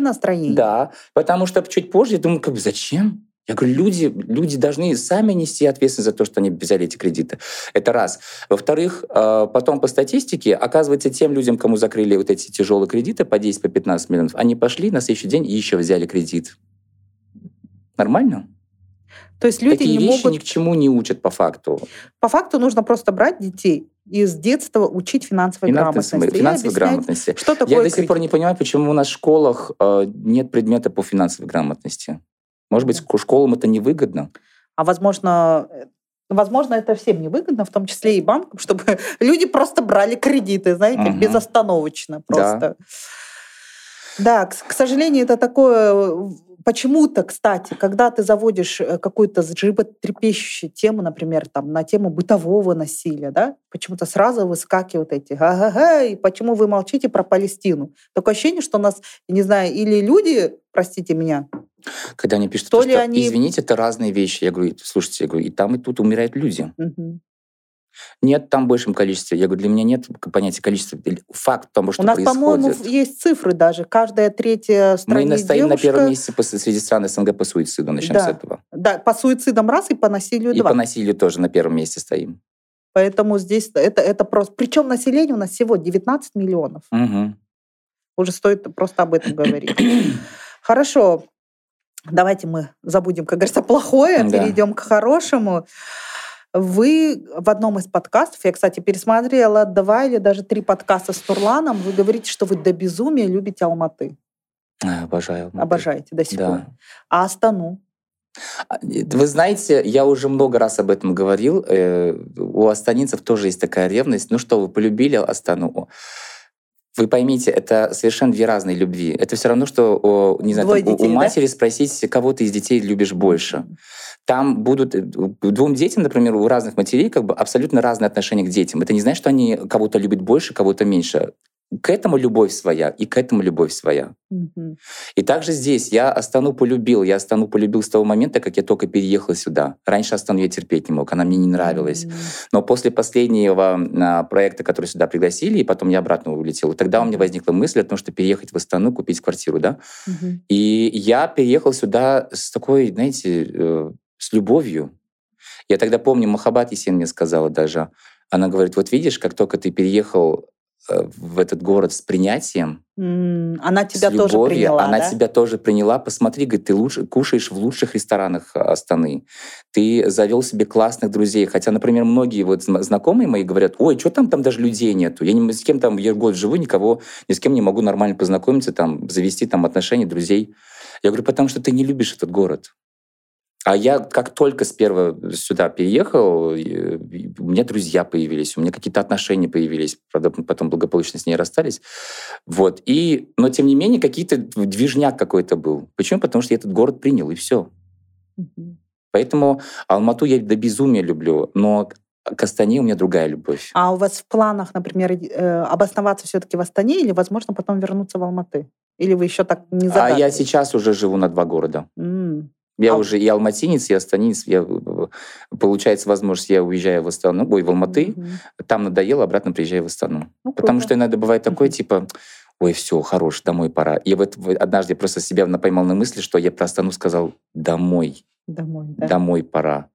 S1: настроения.
S2: Да, потому что чуть позже я думаю, как бы зачем? Я говорю, люди, люди должны сами нести ответственность за то, что они взяли эти кредиты. Это раз. Во-вторых, э, потом по статистике, оказывается, тем людям, кому закрыли вот эти тяжелые кредиты по 10-15 по миллионов, они пошли на следующий день и еще взяли кредит. Нормально?
S1: То есть люди
S2: Такие
S1: не
S2: вещи
S1: могут...
S2: ни к чему не учат по факту.
S1: По факту нужно просто брать детей и с детства учить финансовой
S2: грамотности. Финансовой грамотности.
S1: Что такое
S2: Я до сих пор не понимаю, почему у нас в школах э, нет предмета по финансовой грамотности. Может быть, школам это невыгодно?
S1: А возможно, Возможно, это всем невыгодно, в том числе и банкам, чтобы люди просто брали кредиты, знаете, угу. безостановочно просто. Да. Да, к, к сожалению, это такое Почему-то, кстати, когда ты заводишь э, какую-то животрепещущую тему, например, там, на тему бытового насилия, да, почему-то сразу выскакивают эти ага и почему вы молчите про Палестину? Такое ощущение, что у нас, не знаю, или люди, простите меня,
S2: когда они пишут, то, что, они... извините, это разные вещи. Я говорю, слушайте, я говорю, и там, и тут умирают люди.
S1: Угу.
S2: Нет, там в большем количестве. Я говорю, для меня нет понятия количества. Факт того, что
S1: У нас,
S2: происходит.
S1: по-моему, есть цифры даже. Каждая третья страна
S2: Мы стоим
S1: девушка...
S2: на первом месте среди стран СНГ по суициду. Начнем
S1: да.
S2: с этого.
S1: Да, по суицидам раз и по насилию
S2: и
S1: два.
S2: И по насилию тоже на первом месте стоим.
S1: Поэтому здесь это, это просто... Причем население у нас всего 19 миллионов.
S2: Угу.
S1: Уже стоит просто об этом говорить. Хорошо. Давайте мы забудем, как говорится, плохое, да. перейдем к хорошему. Вы в одном из подкастов, я, кстати, пересмотрела два или даже три подкаста с Турланом, вы говорите, что вы до безумия любите Алматы.
S2: Обожаю. Алматы.
S1: Обожаете до сих
S2: да.
S1: пор. А Астану?
S2: А, вы знаете, я уже много раз об этом говорил. Э, у астанинцев тоже есть такая ревность. Ну что, вы полюбили Астану? Вы поймите, это совершенно две разные любви. Это все равно, что не знаю, там, детей, у, у матери да? спросить, кого ты из детей любишь больше там будут э, двум детям, например, у разных матерей как бы абсолютно разные отношения к детям. Это не значит, что они кого-то любят больше, кого-то меньше. К этому любовь своя, и к этому любовь своя.
S1: Mm-hmm.
S2: И также здесь я Астану полюбил. Я Астану полюбил с того момента, как я только переехал сюда. Раньше Астану я терпеть не мог, она мне не нравилась. Mm-hmm. Но после последнего а, проекта, который сюда пригласили, и потом я обратно улетел, тогда у меня возникла мысль о том, что переехать в Астану, купить квартиру, да.
S1: Mm-hmm.
S2: И я переехал сюда с такой, знаете, э, с любовью. Я тогда помню, Махабат Есен мне сказала даже, она говорит, вот видишь, как только ты переехал в этот город с принятием,
S1: она тебя любовью, тоже приняла,
S2: она
S1: да?
S2: тебя тоже приняла. Посмотри, говорит, ты лучше кушаешь в лучших ресторанах э, Астаны, ты завел себе классных друзей. Хотя, например, многие вот знакомые мои говорят, ой, что там там даже людей нету, я ни с кем там я год живу, никого ни с кем не могу нормально познакомиться, там завести там отношения, друзей. Я говорю, потому что ты не любишь этот город. А я как только с первого сюда переехал, у меня друзья появились, у меня какие-то отношения появились, правда, потом благополучно с ней расстались. Вот. И, но тем не менее, какие-то движняк какой-то был. Почему? Потому что я этот город принял, и все.
S1: Mm-hmm.
S2: Поэтому Алмату я до безумия люблю. Но к Астане у меня другая любовь.
S1: А у вас в планах, например, э, обосноваться все-таки в Астане или, возможно, потом вернуться в Алматы? Или вы еще так не
S2: А я сейчас уже живу на два города.
S1: М.
S2: Я
S1: А-
S2: уже и алматинец, и астанинец. Я, э, получается возможность, я уезжаю в Астану, ой, в Алматы,
S1: Мгм.
S2: там надоело, обратно приезжаю в Астану.
S1: Ну,
S2: Потому
S1: круто.
S2: что иногда бывает такое,
S1: Мгм.
S2: типа, ой, все, хорош, домой пора. И вот однажды я просто себя на- поймал на мысли, что я про Астану сказал домой,
S1: Домой, да.
S2: домой пора.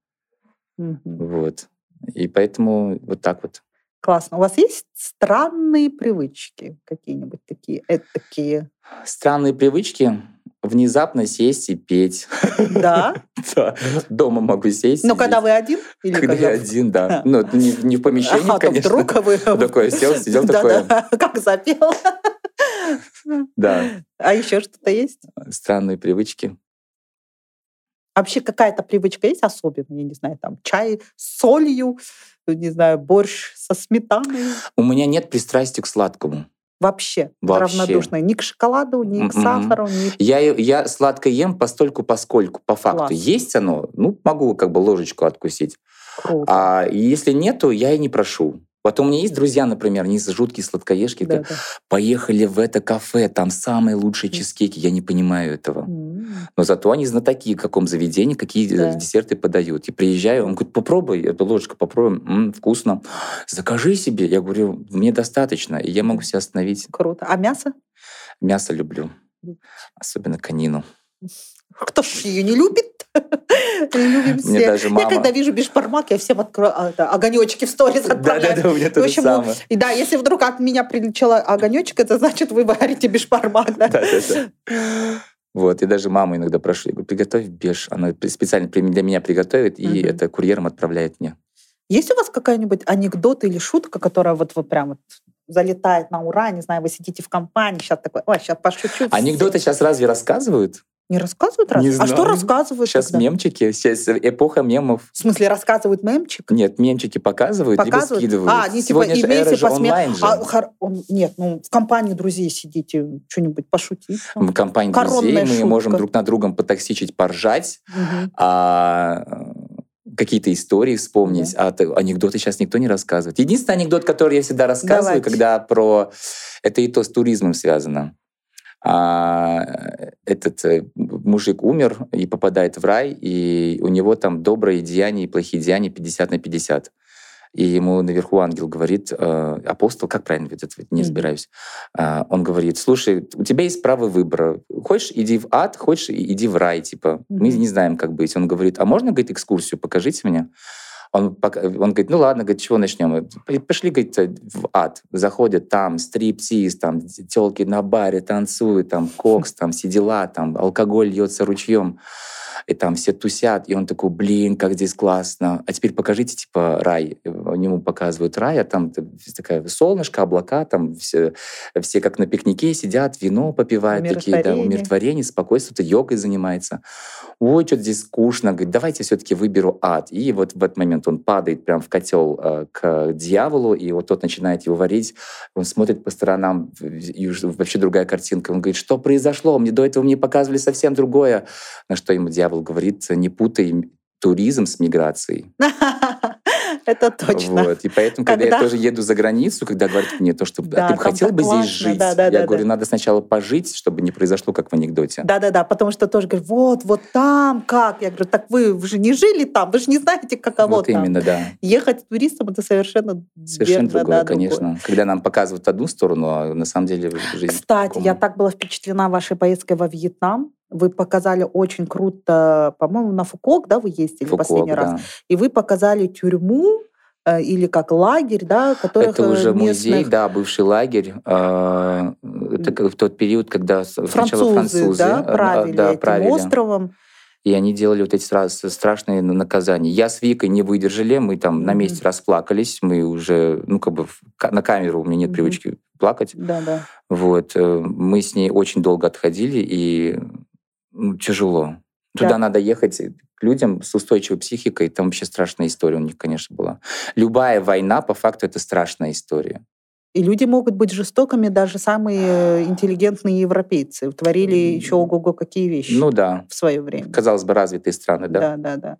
S1: Мгм.
S2: Вот. И поэтому вот так вот.
S1: Классно. У вас есть странные привычки какие-нибудь такие, э, такие?
S2: Странные привычки. Внезапно сесть и петь.
S1: Да?
S2: Да. Дома могу сесть.
S1: Но когда вы один?
S2: Когда я один, да. Ну, не, в помещении,
S1: то
S2: конечно.
S1: вдруг вы...
S2: Такое сел, сидел
S1: да, как запел.
S2: Да,
S1: А еще что-то есть?
S2: странные привычки.
S1: Вообще какая-то привычка есть особенная? Я не знаю, там чай с солью, не знаю, борщ со сметаной.
S2: У меня нет пристрастия к сладкому.
S1: Вообще,
S2: Вообще.
S1: равнодушная ни к шоколаду, ни к
S2: М-м.
S1: сахару, ни...
S2: Я, я сладко ем постольку поскольку, по факту.
S1: Класс.
S2: Есть оно, ну, могу как бы ложечку откусить.
S1: Круто.
S2: А если нету, я и не прошу. Вот у меня есть друзья, например, они жуткие сладкоежки.
S1: Да,
S2: говорят, Поехали в это кафе, там самые лучшие чизкейки. Я не понимаю этого.
S1: да.
S2: Но зато они знатоки, в каком заведении, какие э,
S1: Да.
S2: десерты подают. И приезжаю, он говорит, попробуй, эту ложечку попробуем, М, вкусно. Закажи себе. Я говорю, мне достаточно, и я могу себя остановить.
S1: Круто. А мясо?
S2: Мясо люблю, особенно конину.
S1: Кто ж ее не любит? Любим
S2: Мне
S1: все.
S2: даже
S1: Я
S2: мама...
S1: когда вижу бешбармак, я всем открою огонечки в сторис отправляю.
S2: Да-да-да, у меня то же
S1: общем,
S2: самое.
S1: И да, если вдруг от меня прилетел огонечек, это значит, вы варите бешбармак. Да?
S2: Да-да-да. Вот, и даже маму иногда прошу, я говорю, приготовь беш. Она специально для меня приготовит, и
S1: Мгм.
S2: это курьером отправляет мне.
S1: Есть у вас какая-нибудь анекдот или шутка, которая вот вы прям вот залетает на ура, не знаю, вы сидите в компании, сейчас такой, ой, сейчас пошучу.
S2: Анекдоты сейчас разве рассказывают?
S1: Не рассказывают раз?
S2: Не
S1: А что
S2: знаю.
S1: рассказывают
S2: Сейчас
S1: тогда?
S2: мемчики, сейчас эпоха мемов.
S1: В смысле, рассказывают мемчик?
S2: Нет, мемчики показывают,
S1: Показывают?
S2: либо скидывают.
S1: А, они типа
S2: Сегодня
S1: имейте
S2: же
S1: посме-
S2: онлайн же.
S1: А, хор- нет, ну в компании друзей сидите, что-нибудь пошутить. там.
S2: В компании
S1: Коронная
S2: друзей мы
S1: шутка.
S2: можем друг на другом потоксичить, поржать,
S1: Мгм.
S2: а какие-то истории вспомнить. А т- анекдоты сейчас никто не рассказывает. Единственный анекдот, который я всегда рассказываю,
S1: Давайте.
S2: когда про... Это и то с туризмом связано. А, этот э, мужик умер и попадает в рай, и у него там добрые деяния и плохие деяния 50 на 50. И ему наверху ангел говорит, э, апостол, как правильно это, не разбираюсь, А, он говорит, слушай, у тебя есть право выбора. Хочешь, иди в ад, хочешь, иди в рай. Типа, мы не знаем, как быть. Он говорит, а можно, говорит, экскурсию, покажите мне. Он, он говорит, ну ладно, говорит, чего начнем? Пошли, говорит, в ад. Заходят там стриптиз, там телки на баре танцуют, там кокс, там все дела, там алкоголь льется ручьем. И там все тусят, и он такой, блин, как здесь классно. А теперь покажите, типа, рай. Ему показывают рай, а там такая солнышко, облака, там все, все как на пикнике сидят, вино попивают, такие, да,
S1: Умиротворение.
S2: спокойствие, кто-то йогой занимается. Ой, что-то здесь скучно. Говорит, давайте все-таки выберу ад. И вот в этот момент он падает прям в котел э, к дьяволу, и вот тот начинает его варить. Он смотрит по сторонам, и вообще другая картинка. Он говорит, что произошло? Мне до этого мне показывали совсем другое. На что ему дьявол говорит, не путай туризм с миграцией.
S1: Это точно.
S2: Вот. И поэтому, когда,
S1: Когда-
S2: я тоже еду за границу, когда говорят мне то, что
S1: Да,
S2: а ты бы хотел бы
S1: классно.
S2: здесь жить,
S1: Да, да,
S2: я
S1: да,
S2: говорю,
S1: да.
S2: надо сначала пожить, чтобы не произошло, как в анекдоте.
S1: Да-да-да, потому что тоже говорят, вот, вот там как? Я говорю, так вы, вы же не жили там, вы же не знаете, каково
S2: вот
S1: там.
S2: именно, да.
S1: Ехать туристом это совершенно,
S2: Совершенно
S1: верно,
S2: другое,
S1: да,
S2: конечно. Когда нам показывают одну сторону, а на самом деле жизнь
S1: Кстати, я так была впечатлена вашей поездкой во Вьетнам. Вы показали очень круто, по-моему, на Фукок, да, вы ездили
S2: Фукуок,
S1: последний раз.
S2: да.
S1: И вы показали тюрьму э, или как лагерь, да, которых
S2: Это
S1: э,
S2: уже музей,
S1: местных
S2: да, бывший лагерь. А, Это в тот период, когда с- сначала
S1: французы,
S2: французы
S1: да,
S2: а,
S1: правили
S2: да,
S1: этим
S2: правили.
S1: островом.
S2: И они делали вот эти сразу страшные наказания. Я с Викой не выдержали, мы там на месте расплакались, мы уже, ну, как бы на камеру, у меня нет
S1: Мгм.
S2: привычки плакать.
S1: Да, да.
S2: Вот. э, Мы с ней очень долго отходили, и тяжело. Туда
S1: Да.
S2: надо ехать к людям с устойчивой психикой. Там вообще страшная история у них, конечно, была. Любая война, по факту, это страшная история.
S1: И люди могут быть жестокими, даже самые э, интеллигентные европейцы. Творили еще ого-го какие вещи
S2: Ну да,
S1: в свое время.
S2: казалось бы, развитые страны, да.
S1: Да, да, да.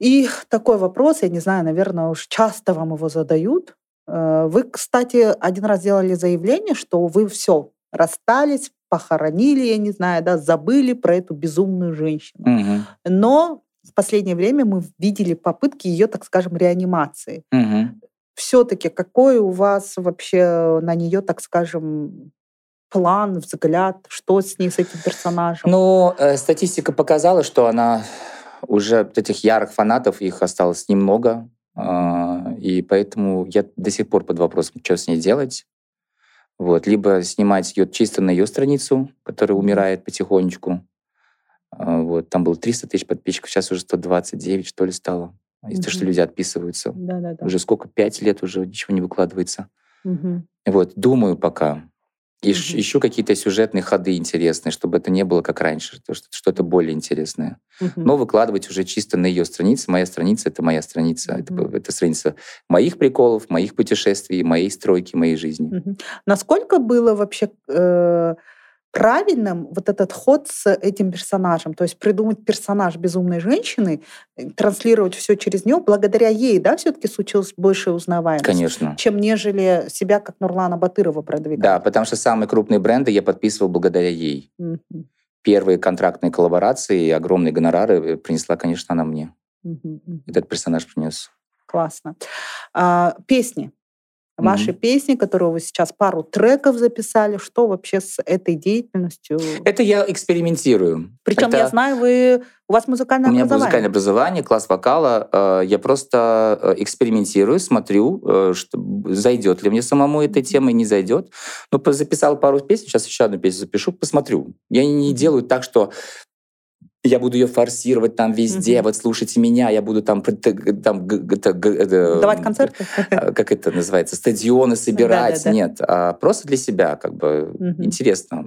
S1: И такой вопрос, я не знаю, наверное, уж часто вам его задают. Э, вы, кстати, один раз сделали заявление, что вы все расстались, похоронили, я не знаю, да, забыли про эту безумную женщину.
S2: Мгм.
S1: Но в последнее время мы видели попытки ее, так скажем, реанимации.
S2: Мгм.
S1: Все-таки какой у вас вообще на нее, так скажем, план, взгляд, что с ней, с этим персонажем?
S2: Ну, э, статистика показала, что она уже вот этих ярых фанатов, их осталось немного. а, И поэтому я до сих пор под вопросом, что с ней делать. Вот. Либо снимать ее чисто на ее страницу, которая умирает потихонечку. А, Вот. Там было 300 тысяч подписчиков, сейчас уже 129, что ли, стало. Из-за того, что люди отписываются.
S1: Да-да-да.
S2: Уже сколько? Пять лет уже ничего не выкладывается.
S1: Мгм.
S2: Вот, думаю пока. Ищ-
S1: Мгм.
S2: Ищу какие-то сюжетные ходы интересные, чтобы это не было как раньше, то, что- что-то более интересное.
S1: Мгм.
S2: Но выкладывать уже чисто на ее странице. Моя страница — это моя страница. Это,
S1: Мгм.
S2: это страница моих приколов, моих путешествий, моей стройки, моей жизни.
S1: Мгм. Насколько было вообще э, правильным вот этот ход с этим персонажем? То есть придумать персонаж безумной женщины, э, транслировать все через нее, благодаря ей, да, все-таки случилось больше узнаваемость?
S2: Конечно.
S1: чем нежели себя как Нурлана Батырова продвигать.
S2: Да, потому что самые крупные бренды я подписывал благодаря ей.
S1: Мгм.
S2: Первые контрактные коллаборации и огромные гонорары э, принесла, конечно, она мне.
S1: Мгм.
S2: Этот персонаж принес.
S1: Классно. А, песни. Ваши
S2: Мгм.
S1: песни, которые вы сейчас пару треков записали, что вообще с этой деятельностью?
S2: Это я экспериментирую.
S1: Причем
S2: Это-
S1: я знаю, вы у вас музыкальное
S2: У меня
S1: образование.
S2: музыкальное образование, класс вокала. Э, Я просто э, экспериментирую, смотрю, э, что зайдет ли мне самому эта тема, не зайдет. Ну, записал пару песен, сейчас еще одну песню запишу, посмотрю. Я не делаю так, что я буду ее форсировать там везде, вот слушайте меня, я буду там,
S1: Давать концерты?
S2: э, как это называется, стадионы собирать. Нет, а просто для себя, как бы интересно.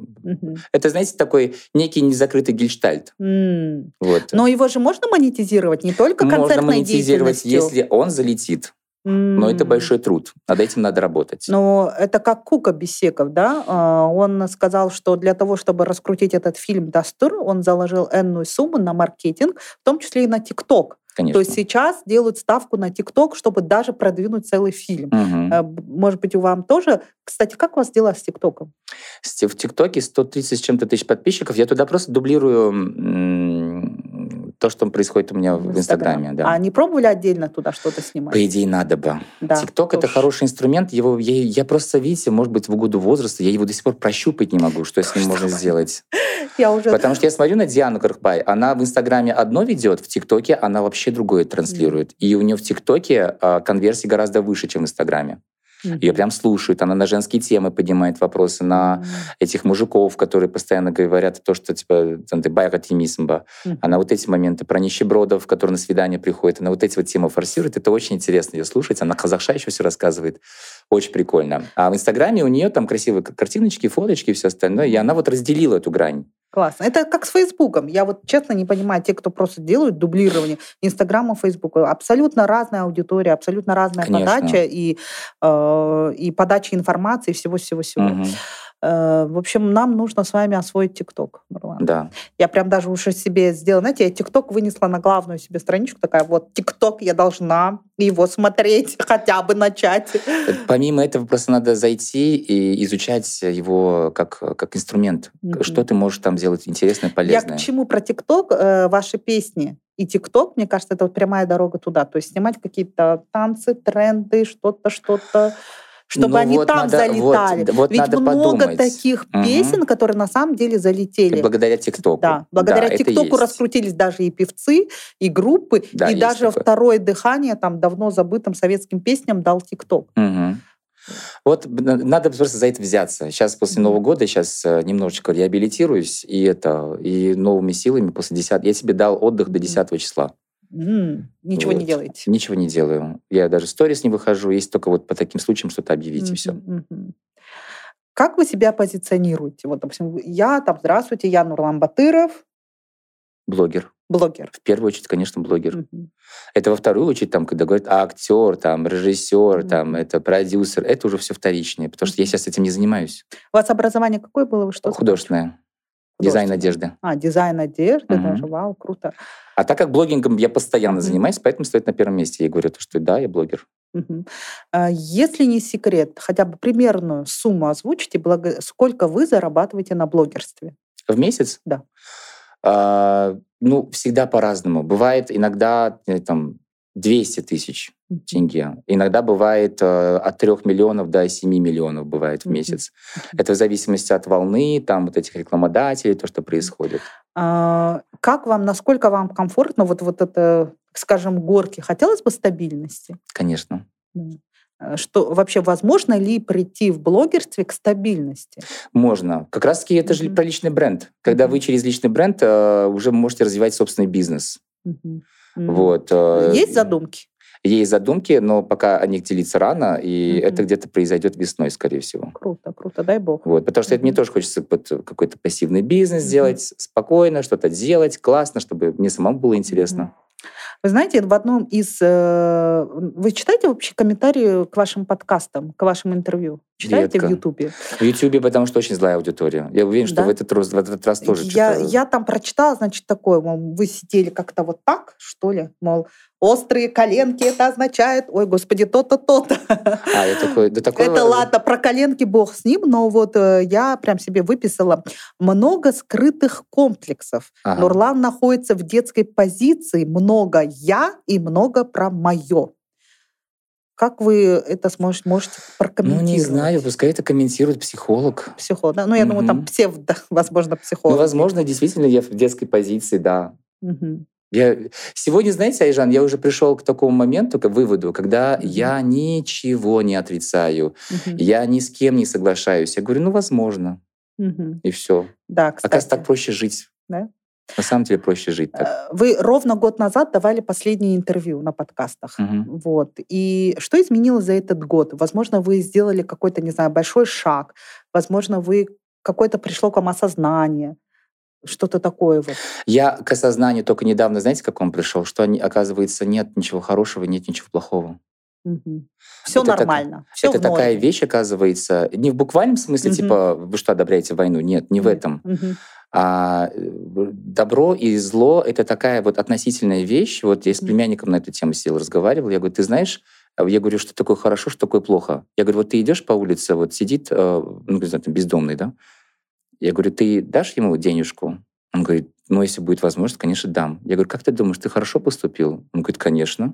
S2: Это, знаете, такой некий незакрытый гельштальт. Вот.
S1: Но его же можно монетизировать, не только
S2: Можно
S1: концертной
S2: монетизировать,
S1: деятельностью.
S2: если он залетит. Но это большой труд. Над этим надо работать.
S1: Но это как Кука Бесеков, да? А, Он сказал, что для того, чтобы раскрутить этот фильм «Дастур», он заложил энную сумму на маркетинг, в том числе и на ТикТок.
S2: Конечно.
S1: То есть сейчас делают ставку на ТикТок, чтобы даже продвинуть целый фильм. Б- Может быть, у вам тоже... Кстати, как у вас дела с ТикТоком?
S2: В ТикТоке 130 с чем-то тысяч подписчиков. Я туда просто дублирую то, что происходит у меня в Инстаграме. Да.
S1: А не пробовали отдельно туда что-то снимать?
S2: По идее, надо бы.
S1: Да,
S2: ТикТок это хороший инструмент. Его, я, я просто, видите, может быть, в угоду возраста, я его до сих пор прощупать не могу, что с ним можно сделать.
S1: Я уже...
S2: Потому что я смотрю на Диану Кархбай, она в Инстаграме одно ведет, в ТикТоке она вообще другое транслирует. И у нее в ТикТоке а, конверсии гораздо выше, чем в Инстаграме.
S1: Мгм.
S2: Ее прям слушают, она на женские темы поднимает вопросы, на
S1: М.
S2: этих мужиков, которые постоянно говорят то, что типа там, ты байк оптимизма.
S1: Мгм.
S2: Она вот эти моменты про нищебродов, которые на свидание приходят, она вот эти вот темы форсирует. Это очень интересно ее слушать. Она казахша еще все рассказывает. Очень прикольно. А в Инстаграме у нее там красивые картиночки, фоточки и все остальное. И она вот разделила эту грань.
S1: Классно. Это как с Фейсбуком. Я вот честно не понимаю, те, кто просто делают дублирование Инстаграма, Фейсбука. Абсолютно разная аудитория, абсолютно разная
S2: Конечно.
S1: подача и, э, и подача информации, всего-всего-всего.
S2: Мгм.
S1: Э, в общем, нам нужно с вами освоить ТикТок.
S2: Да.
S1: Я прям даже уже себе сделала, знаете, я ТикТок вынесла на главную себе страничку, такая вот, ТикТок, я должна его смотреть, хотя бы начать.
S2: Э, Помимо этого, просто надо зайти и изучать его как, как инструмент.
S1: Мгм.
S2: Что ты можешь там делать интересное,
S1: Я
S2: полезное.
S1: к чему про ТикТок, э, ваши песни и ТикТок, мне кажется, это вот прямая дорога туда. То есть снимать какие-то танцы, тренды, что-то, что-то, чтобы
S2: Ну
S1: они
S2: вот
S1: там
S2: надо- вот,
S1: залетали.
S2: д- вот
S1: Ведь
S2: надо
S1: много
S2: подумать.
S1: таких
S2: Мгм.
S1: песен, которые на самом деле залетели.
S2: Благодаря ТикТоку.
S1: Да, благодаря
S2: это
S1: ТикТоку раскрутились даже и певцы, и группы,
S2: Да,
S1: и даже
S2: такое.
S1: второе дыхание там давно забытым советским песням дал ТикТок.
S2: Вот надо просто за это взяться. Сейчас после. Нового года сейчас немножечко реабилитируюсь, и это, и новыми силами после 10 Я тебе дал отдых до
S1: Мгм.
S2: 10 числа.
S1: Ничего не
S2: Вот.
S1: делаете.
S2: Ничего не делаю. Я даже сторис не выхожу, есть только вот по таким случаям что-то объявить, и все.
S1: Мгм. Как вы себя позиционируете? Вот, допустим, я там, здравствуйте, я Нурлан Батыров,
S2: Блогер.
S1: блогер.
S2: В первую очередь, конечно, блогер.
S1: Мгм.
S2: Это во вторую очередь, там, когда говорят а, актер, там, режиссер, там,
S1: Мгм.
S2: это продюсер, это уже все вторичное, потому что я сейчас этим не занимаюсь.
S1: У вас образование какое было? Вы что?
S2: Художественное. Дизайн
S1: Просто.
S2: одежды.
S1: А, дизайн одежды
S2: Мгм.
S1: даже, вау, круто.
S2: А так как блогингом я постоянно занимаюсь, поэтому стоит на первом месте. Я говорю, то, что да, я блогер.
S1: А, Если не секрет, хотя бы примерную сумму озвучите, благо- сколько вы зарабатываете на блогерстве?
S2: В месяц?
S1: Да.
S2: А, ну, всегда по-разному. Бывает иногда э, там 200 тысяч Тенге. Иногда бывает э, от 3 миллионов до 7 миллионов бывает в месяц. Это в зависимости от волны, там вот этих рекламодателей, то, что происходит.
S1: А, Как вам, насколько вам комфортно вот, вот это, скажем, горки? Хотелось бы стабильности?
S2: Конечно.
S1: А, Что вообще возможно ли прийти в блогерстве к стабильности?
S2: Можно. Как раз-таки это же
S1: Мгм.
S2: про личный бренд. Когда
S1: Мгм.
S2: вы через личный бренд э, уже можете развивать собственный бизнес.
S1: М.
S2: Вот. э,
S1: Есть задумки?
S2: Есть задумки, но пока о них делиться рано, и
S1: Мгм.
S2: это где-то произойдет весной, скорее всего.
S1: Круто, круто, дай бог.
S2: Вот, потому что это мне тоже хочется вот какой-то пассивный бизнес
S1: Мгм.
S2: сделать, спокойно что-то делать, классно, чтобы мне самому было интересно.
S1: Вы знаете, в одном из... э, Вы читаете вообще комментарии к вашим подкастам, к вашим интервью? Читаете
S2: Редко.
S1: в Ютубе?
S2: В Ютубе, потому что очень злая аудитория. Я уверен, что
S1: Да?
S2: в, этот раз, в этот раз тоже
S1: Я,
S2: что-то...
S1: я там прочитала, значит, такое, мол, вы сидели как-то вот так, что ли, мол, острые коленки, это означает, ой, господи, то-то, то-то.
S2: А, я такой... Да такое...
S1: Это ладно, про коленки бог с ним, но вот э, я прям себе выписала много скрытых комплексов.
S2: Ага.
S1: Нурлан находится в детской позиции много я и много про мое. Как вы это сможете, можете
S2: Ну,
S1: прокомментировать?
S2: не знаю, пускай это комментирует психолог.
S1: Психолог, да? Ну, я думаю, там псевдо, возможно,
S2: Ну,
S1: психолог.
S2: возможно, действительно, я в детской позиции, да.
S1: Мгм.
S2: Я... Сегодня, знаете, Айжан, я уже пришел к такому моменту, к выводу, когда
S1: Мгм.
S2: я ничего не отрицаю,
S1: Мгм.
S2: я ни с кем не соглашаюсь. Я говорю, ну, возможно,
S1: Мгм.
S2: и все.
S1: Да, кстати.
S2: Оказывается, так проще жить.
S1: Да?
S2: На самом деле проще жить так.
S1: Э, Вы ровно год назад давали последнее интервью на подкастах.
S2: Мгм.
S1: Вот. И что изменилось за этот год? Возможно, вы сделали какой-то, не знаю, большой шаг. Возможно, вы какое-то пришло к вам осознание. Что-то такое вот.
S2: Я к осознанию только недавно, знаете, как он пришел? Что, оказывается, нет ничего хорошего, нет ничего плохого.
S1: Все
S2: Это так-
S1: нормально. Все
S2: Это такая вещь, оказывается, не в буквальном смысле,
S1: Мгм.
S2: типа, вы что, одобряете войну? Нет, не в этом. А э, добро и зло — это такая вот относительная вещь. Вот я с племянником на эту тему сел, разговаривал. Я говорю, ты знаешь, а я говорю, что такое хорошо, что такое плохо. Я говорю, вот ты идешь по улице, вот сидит, э, ну, не знаю, там, бездомный, да? Я говорю, ты дашь ему денежку? Он говорит, ну, если будет возможность, конечно, дам. Я говорю, как ты думаешь, ты хорошо поступил? Он говорит, конечно.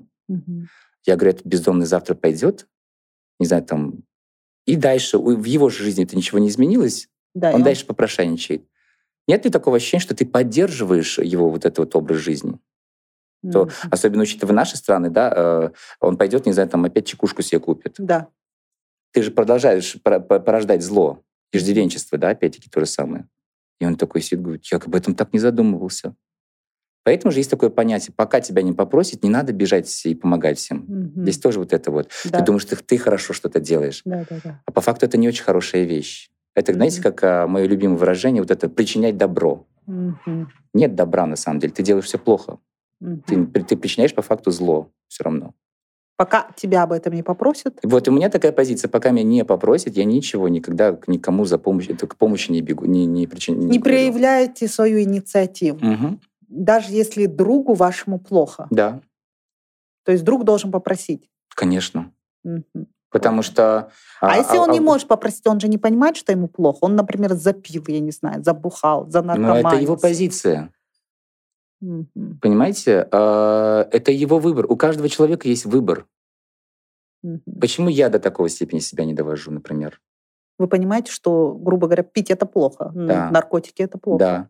S2: Я говорю, этот бездомный завтра пойдет, не знаю, там, и дальше в его же жизни это ничего не изменилось,
S1: Да, и
S2: он дальше попрошайничает. Нет ли такого ощущения, что ты поддерживаешь его вот этот вот образ жизни? То,
S1: Мгм.
S2: особенно учитывая наши страны, да, э, он пойдет, не знаю, там опять чекушку себе купит.
S1: Да.
S2: Ты же продолжаешь порождать зло, иждивенчество, да, опять-таки то же самое. И он такой сидит, говорит, я об этом так не задумывался. Поэтому же есть такое понятие, пока тебя не попросят, не надо бежать и помогать всем.
S1: Мгм.
S2: Здесь тоже вот это вот.
S1: Да.
S2: Ты думаешь, ты, ты хорошо что-то делаешь.
S1: Да, да, да.
S2: А по факту это не очень хорошая вещь. Это, знаете, как а, мое любимое выражение, вот это причинять добро.
S1: Мгм.
S2: Нет добра на самом деле, ты делаешь все плохо.
S1: Мгм.
S2: Ты, ты причиняешь по факту зло все равно.
S1: Пока тебя об этом не попросят.
S2: Вот у меня такая позиция, пока меня не попросят, я ничего никогда никому за помощью, это к помощи не бегу, не, не, причин,
S1: Не проявляете свою инициативу.
S2: Мгм.
S1: Даже если другу вашему плохо.
S2: Да,
S1: То есть друг должен попросить.
S2: конечно.
S1: Мгм.
S2: Потому что...
S1: А, если он не
S2: а-
S1: может попросить, он же не понимает, что ему плохо. Он, например, запил, я не знаю, забухал,
S2: Ну,
S1: занаркоманился.
S2: это его позиция.
S1: Мгм.
S2: Понимаете? А, Это его выбор. У каждого человека есть выбор.
S1: Мгм.
S2: Почему я до такого степени себя не довожу, например?
S1: Вы понимаете, что, грубо говоря, пить это плохо,
S2: Да.
S1: наркотики это плохо.
S2: Да.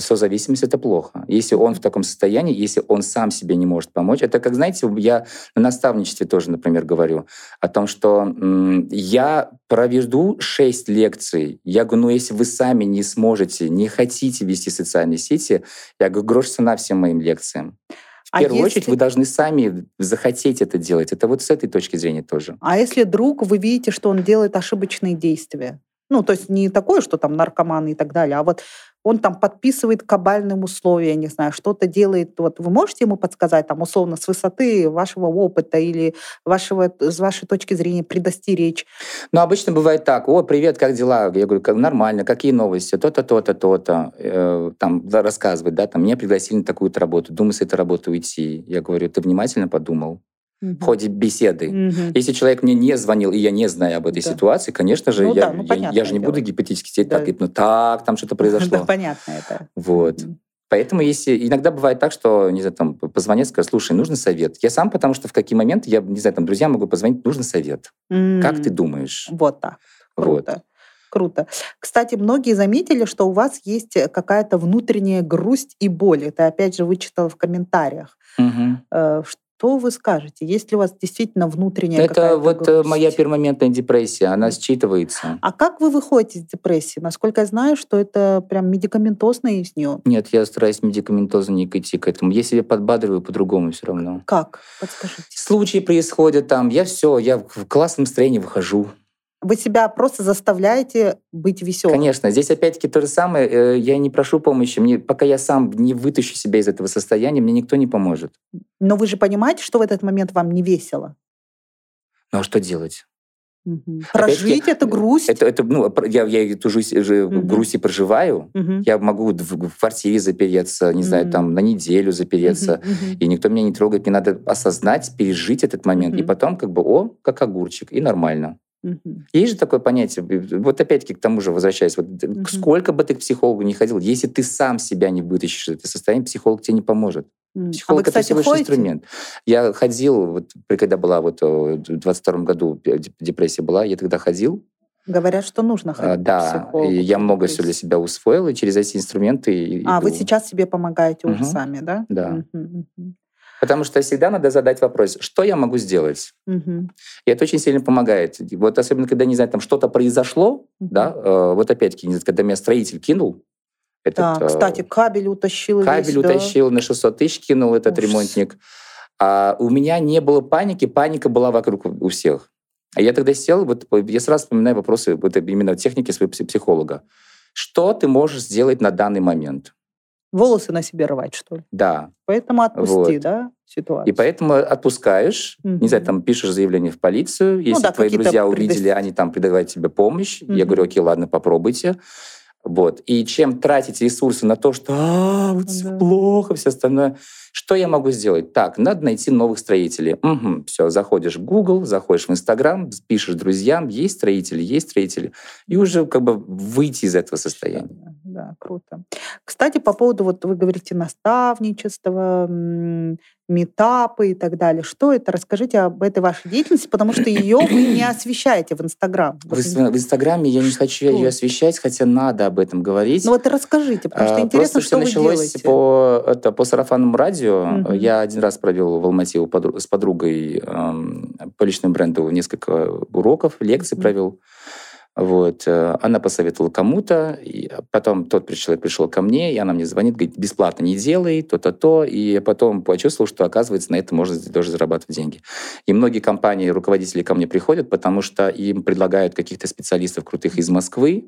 S2: Созависимость — это плохо. Если он в таком состоянии, если он сам себе не может помочь, это как, знаете, я на наставничестве тоже, например, говорю о том, что м, я проведу шесть лекций. Я говорю, ну если вы сами не сможете, не хотите вести социальные сети, я говорю, грош цена всем моим лекциям. В
S1: А
S2: первую
S1: если-
S2: очередь вы должны сами захотеть это делать. Это вот с этой точки зрения тоже.
S1: А если друг, вы видите, что он делает ошибочные действия? Ну, то есть не такое, что там наркоманы и так далее, а вот он там подписывает кабальным условия, не знаю, что-то делает. Вот вы можете ему подсказать, там, условно, с высоты вашего опыта или вашего, с вашей точки зрения предостеречь?
S2: Ну, обычно бывает так. О, привет, как дела? Я говорю, нормально, какие новости? То-то, то-то, то-то. Э, там рассказывать, да, там, меня пригласили на такую-то работу. Думаю, с этой работы уйти. Я говорю, ты внимательно подумал? Угу. в ходе беседы. Угу. Если человек мне не звонил, и я не знаю об этой да. ситуации, конечно же, ну, я, да, ну, я, я же не дело. буду гипотетически сидеть да. так, ну так, там что-то произошло.
S1: Да, понятно это.
S2: Вот. Угу. Поэтому если иногда бывает так, что, не знаю, там позвонят, скажут, слушай, нужен совет. Я сам, потому что в какие моменты, я, не знаю, там друзьям могу позвонить, нужен совет. Mm. Как ты думаешь?
S1: Вот так. Круто. Вот. Круто. Кстати, многие заметили, что у вас есть какая-то внутренняя грусть и боль. Это опять же вычитала в комментариях. Угу. Что вы скажете? Есть ли у вас действительно внутренняя
S2: Это вот э, грусть? моя перманентная депрессия, она считывается.
S1: А как вы выходите из депрессии? Насколько я знаю, что это прям медикаментозно из нее.
S2: Нет, я стараюсь медикаментозно не идти к этому. Я себя подбадриваю по-другому все равно.
S1: Как? Подскажите.
S2: Случаи происходят там, я все, я в классном настроении выхожу.
S1: Вы себя просто заставляете быть веселым.
S2: Конечно. Здесь опять-таки то же самое. Э, я не прошу помощи. Мне, пока я сам не вытащу себя из этого состояния, мне никто не поможет.
S1: Но вы же понимаете, что в этот момент вам не весело?
S2: Ну а что делать?
S1: Угу. Прожить это грусть.
S2: Это, это, ну, я, я эту жизнь, угу. грусть и проживаю. Угу. Я могу в, в квартире запереться, не угу. знаю, там на неделю запереться, угу. и никто меня не трогает. Мне надо осознать, пережить этот момент, угу. и потом как бы, о, как огурчик, и нормально. Угу. Есть же такое понятие, вот опять-таки к тому же возвращаясь, вот угу. сколько бы ты к психологу не ходил, если ты сам себя не вытащишь из этого состояния, психолог тебе не поможет. Психолог а вы, кстати, это всего лишь инструмент. Я ходил, вот, когда была вот в 22 году депрессия была, я тогда ходил.
S1: Говорят, что нужно ходить. А,
S2: да, и я много все для себя усвоил, и через эти инструменты...
S1: А, иду. вы сейчас себе помогаете угу. уже сами, да?
S2: Да. Угу, угу. Потому что всегда надо задать вопрос, что я могу сделать? Угу. И это очень сильно помогает. Вот особенно, когда, не знаю, там что-то произошло, угу. да, э, вот опять-таки, когда меня строитель кинул,
S1: этот, да, кстати, кабель утащил.
S2: Кабель
S1: весь,
S2: утащил, да? на 600 тысяч кинул этот Ужас. ремонтник. А у меня не было паники, паника была вокруг у всех. А я тогда сел, вот я сразу вспоминаю вопросы вот именно техники своего психолога. Что ты можешь сделать на данный момент?
S1: Волосы на себе рвать, что ли?
S2: Да.
S1: Поэтому отпусти, вот. да, ситуацию.
S2: И поэтому отпускаешь, угу. не знаю, там пишешь заявление в полицию, ну если ну, да, твои друзья увидели, они там предлагают тебе помощь, угу. я говорю, окей, ладно, попробуйте. Вот. И чем тратить ресурсы на то, что а, вот да. плохо, все остальное, что я могу сделать? Так, надо найти новых строителей. Угу, все, заходишь в Google, заходишь в Инстаграм, пишешь друзьям, есть строители, есть строители, и уже как бы выйти из этого состояния
S1: да, круто. Кстати, по поводу, вот вы говорите, наставничества, метапы и так далее. Что это? Расскажите об этой вашей деятельности, потому что ее вы не освещаете в Инстаграм.
S2: В, в Инстаграме я не хочу что? ее освещать, хотя надо об этом говорить.
S1: Ну вот расскажите, потому что а, интересно, что
S2: вы началось по, это, по сарафанному радио. Угу. Я один раз провел в Алмате с подругой эм, по личному бренду несколько уроков, лекций угу. провел. Вот. Э, она посоветовала кому-то, и потом тот человек пришел ко мне, и она мне звонит, говорит, бесплатно не делай, то-то, то. И я потом почувствовал, что, оказывается, на это можно тоже зарабатывать деньги. И многие компании, руководители ко мне приходят, потому что им предлагают каких-то специалистов крутых из Москвы,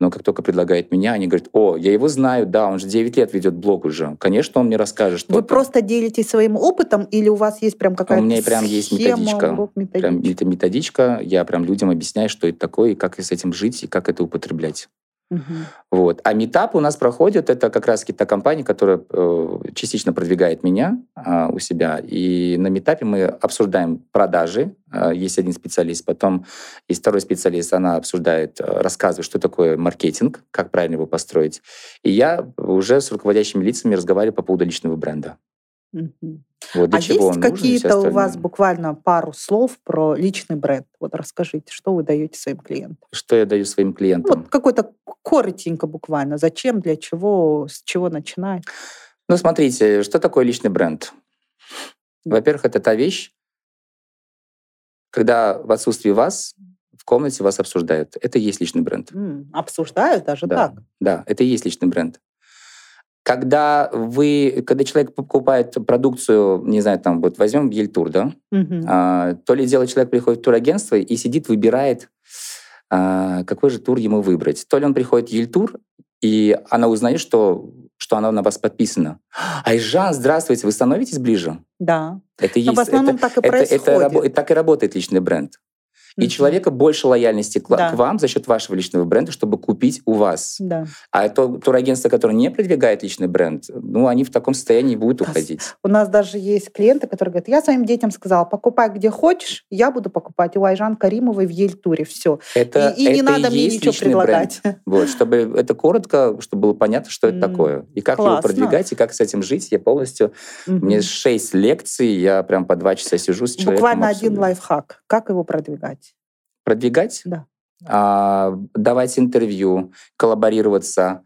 S2: но как только предлагает меня, они говорят, о, я его знаю, да, он же 9 лет ведет блог уже. Конечно, он мне расскажет, что
S1: Вы просто делитесь своим опытом или у вас есть прям какая-то
S2: У меня прям есть методичка. Урок, методичка. Прям методичка. Я прям людям объясняю, что это такое, и как с этим жить, и как это употреблять. Угу. Вот. А метап у нас проходит, это как раз та компания, которая э, частично продвигает меня э, у себя. И на метапе мы обсуждаем продажи. Э, есть один специалист, потом есть второй специалист, она обсуждает, э, рассказывает, что такое маркетинг, как правильно его построить. И я уже с руководящими лицами разговариваю по поводу личного бренда.
S1: Угу. Вот а есть какие-то у вас буквально пару слов про личный бренд? Вот расскажите, что вы даете своим клиентам?
S2: Что я даю своим клиентам?
S1: Вот какой-то коротенько буквально. Зачем, для чего, с чего начинать?
S2: Ну, смотрите, что такое личный бренд? Во-первых, это та вещь, когда в отсутствии вас в комнате вас обсуждают. Это и есть личный бренд.
S1: М, обсуждают даже
S2: да,
S1: так?
S2: Да, это и есть личный бренд. Когда вы, когда человек покупает продукцию, не знаю, там вот возьмем Ельтур, да, угу. а, то ли дело человек приходит в турагентство и сидит, выбирает, а, какой же тур ему выбрать. То ли он приходит в Ельтур, и она узнает, что, что она на вас подписана. Айжан, здравствуйте, вы становитесь ближе?
S1: Да.
S2: Это
S1: Но в
S2: есть,
S1: основном
S2: это,
S1: так и
S2: это, это,
S1: происходит.
S2: рабо- так и работает личный бренд. И
S1: Мгм.
S2: человека больше лояльности к,
S1: Да.
S2: к вам за счет вашего личного бренда, чтобы купить у вас.
S1: Да.
S2: А то турагентство, которое не продвигает личный бренд, ну, они в таком состоянии и будут
S1: Да,
S2: уходить.
S1: У нас даже есть клиенты, которые говорят, я своим детям сказала, покупай где хочешь, я буду покупать у Айжан Каримовой в Ельтуре. Все.
S2: Это,
S1: и, и не
S2: это
S1: надо мне
S2: есть
S1: ничего предлагать.
S2: бренд. Вот, чтобы это коротко, чтобы было понятно, что это
S1: М,
S2: такое. И как его
S1: классно.
S2: продвигать, и как с этим жить. Я полностью...
S1: Мгм.
S2: Мне шесть лекций, я прям по два часа сижу с человеком.
S1: Буквально один лайфхак. Как его продвигать?
S2: Продвигать?
S1: Да.
S2: А, давать интервью, коллаборироваться,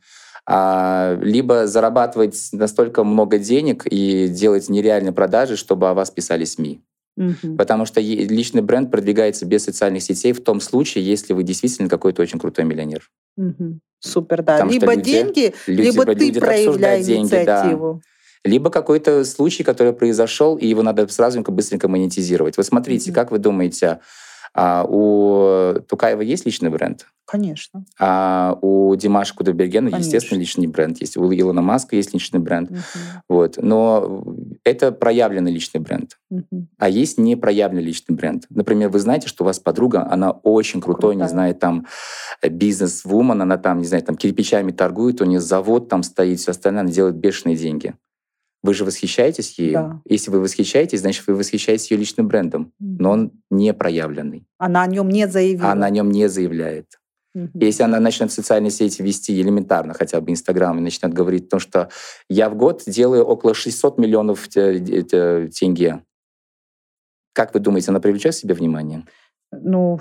S2: а, либо зарабатывать настолько много денег и делать нереальные продажи, чтобы о вас писали СМИ.
S1: Мгм.
S2: Потому что личный бренд продвигается без социальных сетей в том случае, если вы действительно какой-то очень крутой миллионер.
S1: Мгм. Супер, да.
S2: Потому
S1: либо
S2: люди-
S1: деньги,
S2: Люди
S1: либо ты
S2: любят
S1: проявляй
S2: обсуждать деньги, да.
S1: инициативу.
S2: Либо какой-то случай, который произошел, и его надо сразу быстренько монетизировать. Вот смотрите,
S1: Мгм.
S2: как вы думаете, а, у Тукаева есть личный бренд?
S1: Конечно.
S2: А у Димаша Кудайбергена, естественно, личный бренд есть. У Илона Маска есть личный бренд.
S1: Мгм.
S2: Вот. Но это проявленный личный бренд.
S1: Мгм.
S2: А есть непроявленный личный бренд. Например, вы знаете, что у вас подруга, она очень крутой, не
S1: Крутая.
S2: знаю, там бизнес-вумен, она там, не знаю, там кирпичами торгует, у нее завод там стоит, все остальное, она делает бешеные деньги. Вы же восхищаетесь ею?
S1: Да.
S2: Если вы восхищаетесь, значит, вы восхищаетесь ее личным брендом. Но он не проявленный.
S1: Она о нем не заявила.
S2: Она о нем не заявляет.
S1: Мгм.
S2: Если она начнет социальные сети вести элементарно, хотя бы Инстаграм, и начнет говорить о том, что я в год делаю около 600 миллионов те- те- тенге, как вы думаете, она привлечет к себе внимание?
S1: Ну,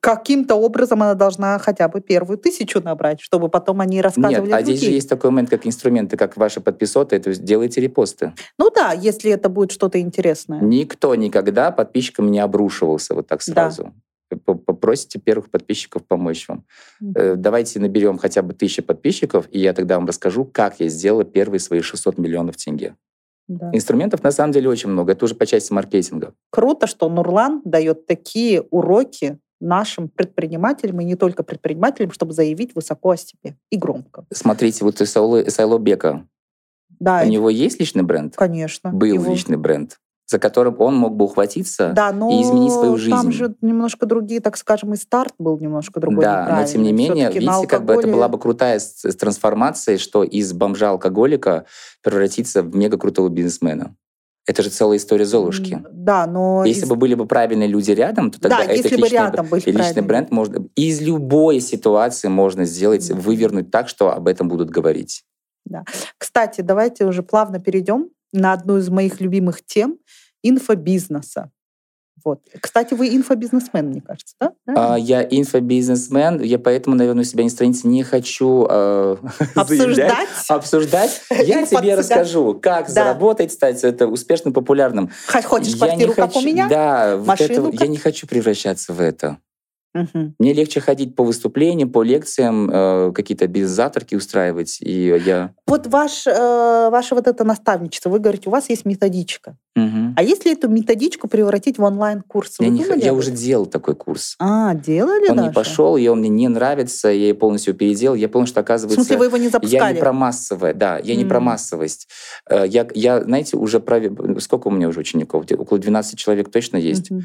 S1: каким-то образом она должна хотя бы первую тысячу набрать, чтобы потом они рассказывали
S2: Нет, а здесь же есть такой момент, как инструменты, как ваши подписоты, то есть делайте репосты.
S1: Ну да, если это будет что-то интересное.
S2: Никто никогда подписчикам не обрушивался вот так
S1: Да.
S2: сразу. П- Попросите первых подписчиков помочь вам. Э, Давайте наберем хотя бы тысячу подписчиков, и я тогда вам расскажу, как я сделала первые свои 600 миллионов тенге.
S1: Да.
S2: Инструментов на самом деле очень много. Это уже по части маркетинга.
S1: Круто, что Нурлан дает такие уроки нашим предпринимателям, и не только предпринимателям, чтобы заявить высоко о себе и громко.
S2: Смотрите, вот Исайло, Исайло Бека,
S1: Да,
S2: у
S1: это-
S2: него есть личный бренд?
S1: конечно.
S2: Был
S1: его-
S2: личный бренд, за которым он мог бы ухватиться
S1: Да, но
S2: и изменить свою жизнь.
S1: там же немножко другие, так скажем, и старт был немножко другой.
S2: да, но тем не менее, видите, как бы это
S1: алкоголе-
S2: была бы крутая с- с трансформация, что из бомжа-алкоголика превратиться в мега крутого бизнесмена. Это же целая история Золушки.
S1: Да, но...
S2: Если
S1: из-
S2: бы были бы правильные люди рядом, то тогда
S1: Да,
S2: этот
S1: если бы
S2: личный,
S1: рядом были
S2: личный
S1: правильные
S2: бренд можно из любой ситуации можно сделать,
S1: Мгм.
S2: вывернуть так, что об этом будут говорить.
S1: Кстати, давайте уже плавно перейдем на одну из моих любимых тем инфобизнеса. Вот. Кстати, вы инфобизнесмен, мне кажется, да?
S2: А, я инфобизнесмен, я поэтому, наверное, у себя на странице не хочу э,
S1: Обсуждать?
S2: обсуждать. Я тебе расскажу, как
S1: Да.
S2: заработать, стать это успешным, популярным.
S1: Хочешь
S2: Я
S1: квартиру,
S2: не
S1: как у
S2: хочу-
S1: меня?
S2: Да, вот
S1: Машину,
S2: это,
S1: как-
S2: я не хочу превращаться в это.
S1: Мгм.
S2: Мне легче ходить по выступлениям, по лекциям, э, какие-то бизнес-завтраки устраивать. И я...
S1: Вот ваш, э, ваше вот это наставничество, вы говорите, у вас есть методичка.
S2: Мгм.
S1: А если эту методичку превратить в онлайн-курс?
S2: Я, не я уже делал такой курс.
S1: А, делали
S2: Он
S1: даже?
S2: не пошел, и он мне не нравится, я его полностью переделал. Я понял, что
S1: В
S2: оказывается...
S1: смысле, вы его не
S2: Я
S1: запускали?
S2: не про массовое, да, я не про
S1: М.
S2: массовость. Э, Я, я, знаете, уже про... Сколько у меня уже учеников? Около 12 человек точно есть.
S1: Мгм.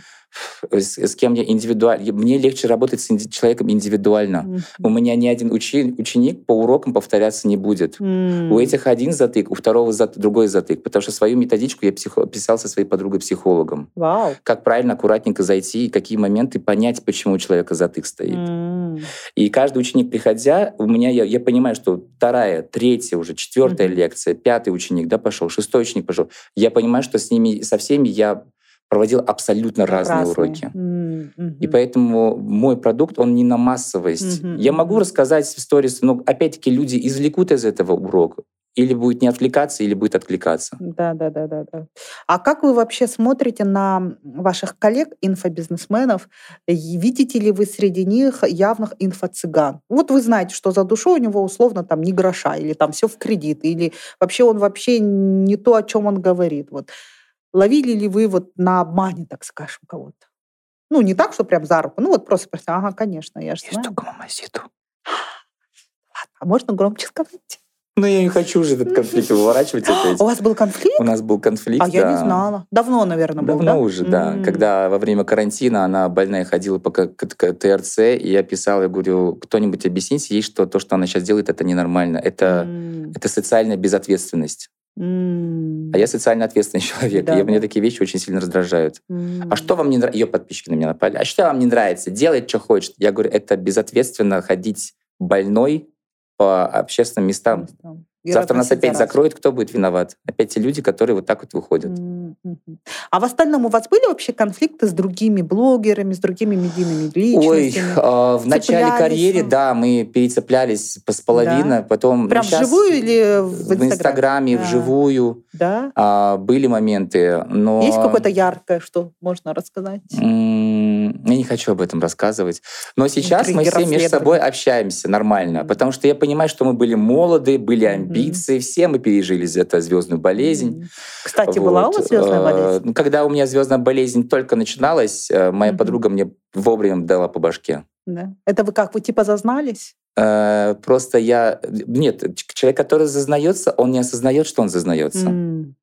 S2: С, с кем я индивидуально... Мне легче работать с инди- человеком индивидуально.
S1: Мгм.
S2: У меня ни один учи- ученик по урокам повторяться не будет.
S1: М.
S2: У этих один затык, у второго зат- другой затык. Потому что свою методичку я психо- писал со своей подругой-психологом.
S1: Вау.
S2: Как правильно, аккуратненько зайти, и какие моменты понять, почему у человека затык стоит.
S1: М.
S2: И каждый ученик, приходя, у меня, я, я понимаю, что вторая, третья, уже четвертая
S1: Мгм.
S2: лекция, пятый ученик, да, пошел, шестой ученик пошел. Я понимаю, что с ними, со всеми я проводил абсолютно разные
S1: Разные.
S2: уроки.
S1: Мгм.
S2: И поэтому мой продукт, он не на массовость.
S1: Мгм,
S2: Я могу рассказать в сторис, но опять-таки люди извлекут из этого урок. Или будет не отвлекаться, или будет откликаться.
S1: Да, да, да, да, да. А как вы вообще смотрите на ваших коллег, инфобизнесменов? Видите ли вы среди них явных инфо-цыган? Вот вы знаете, что за душой у него условно там не гроша, или там все в кредит, или вообще он вообще не то, о чем он говорит. Вот. Ловили ли вы вот на обмане, так скажем, кого-то? Ну, не так, что прям за руку, ну вот просто, просто ага, конечно, я же знаю.
S2: мамаситу.
S1: А можно громче сказать?
S2: Ну, я не хочу уже этот конфликт выворачивать опять.
S1: У вас был конфликт?
S2: У нас был конфликт,
S1: А я не
S2: да.
S1: знала. Давно, наверное, был,
S2: Давно
S1: да?
S2: уже, да.
S1: М.
S2: Когда во время карантина она больная ходила по к- к- к- ТРЦ, и я писал, я говорю, кто-нибудь объясните ей, что то, что она сейчас делает, это ненормально. Это,
S1: М.
S2: это социальная безответственность.
S1: М.
S2: А я социально ответственный человек.
S1: Да,
S2: и мне
S1: да.
S2: такие вещи очень сильно раздражают.
S1: М.
S2: А что вам не нравится? Ее подписчики на меня напали. А что вам не нравится? Делает, что хочет. Я говорю, это безответственно ходить больной по общественным местам.
S1: И
S2: Завтра нас опять
S1: заразу.
S2: закроют, кто будет виноват? Опять те люди, которые вот так вот выходят.
S1: Мгм. А в остальном у вас были вообще конфликты с другими блогерами, с другими медийными
S2: Ой,
S1: личностями?
S2: а, в начале карьеры,
S1: ну.
S2: да, мы перецеплялись по с половиной, потом
S1: Прям
S2: ну, щас
S1: вживую или в
S2: в
S1: Инстаграме?
S2: Инстаграме,
S1: А.
S2: вживую
S1: Да?
S2: а, были моменты, но
S1: Есть какое-то яркое, что можно рассказать?
S2: М, Я не хочу об этом рассказывать. Но сейчас мы
S1: Интриги,
S2: все между собой общаемся нормально, потому что я понимаю, что мы были молоды, были амбиции, все мы пережили за это звездную болезнь.
S1: Кстати, была у
S2: Вот.
S1: вас звездная
S2: Э,
S1: болезнь?
S2: Когда у меня звездная болезнь только начиналась, э, моя
S1: Мгм.
S2: подруга мне вовремя дала по башке.
S1: Да. Это вы как, вы типа зазнались?
S2: Э, Просто я... Нет, человек, который зазнается, он не осознает, что он зазнается.
S1: М.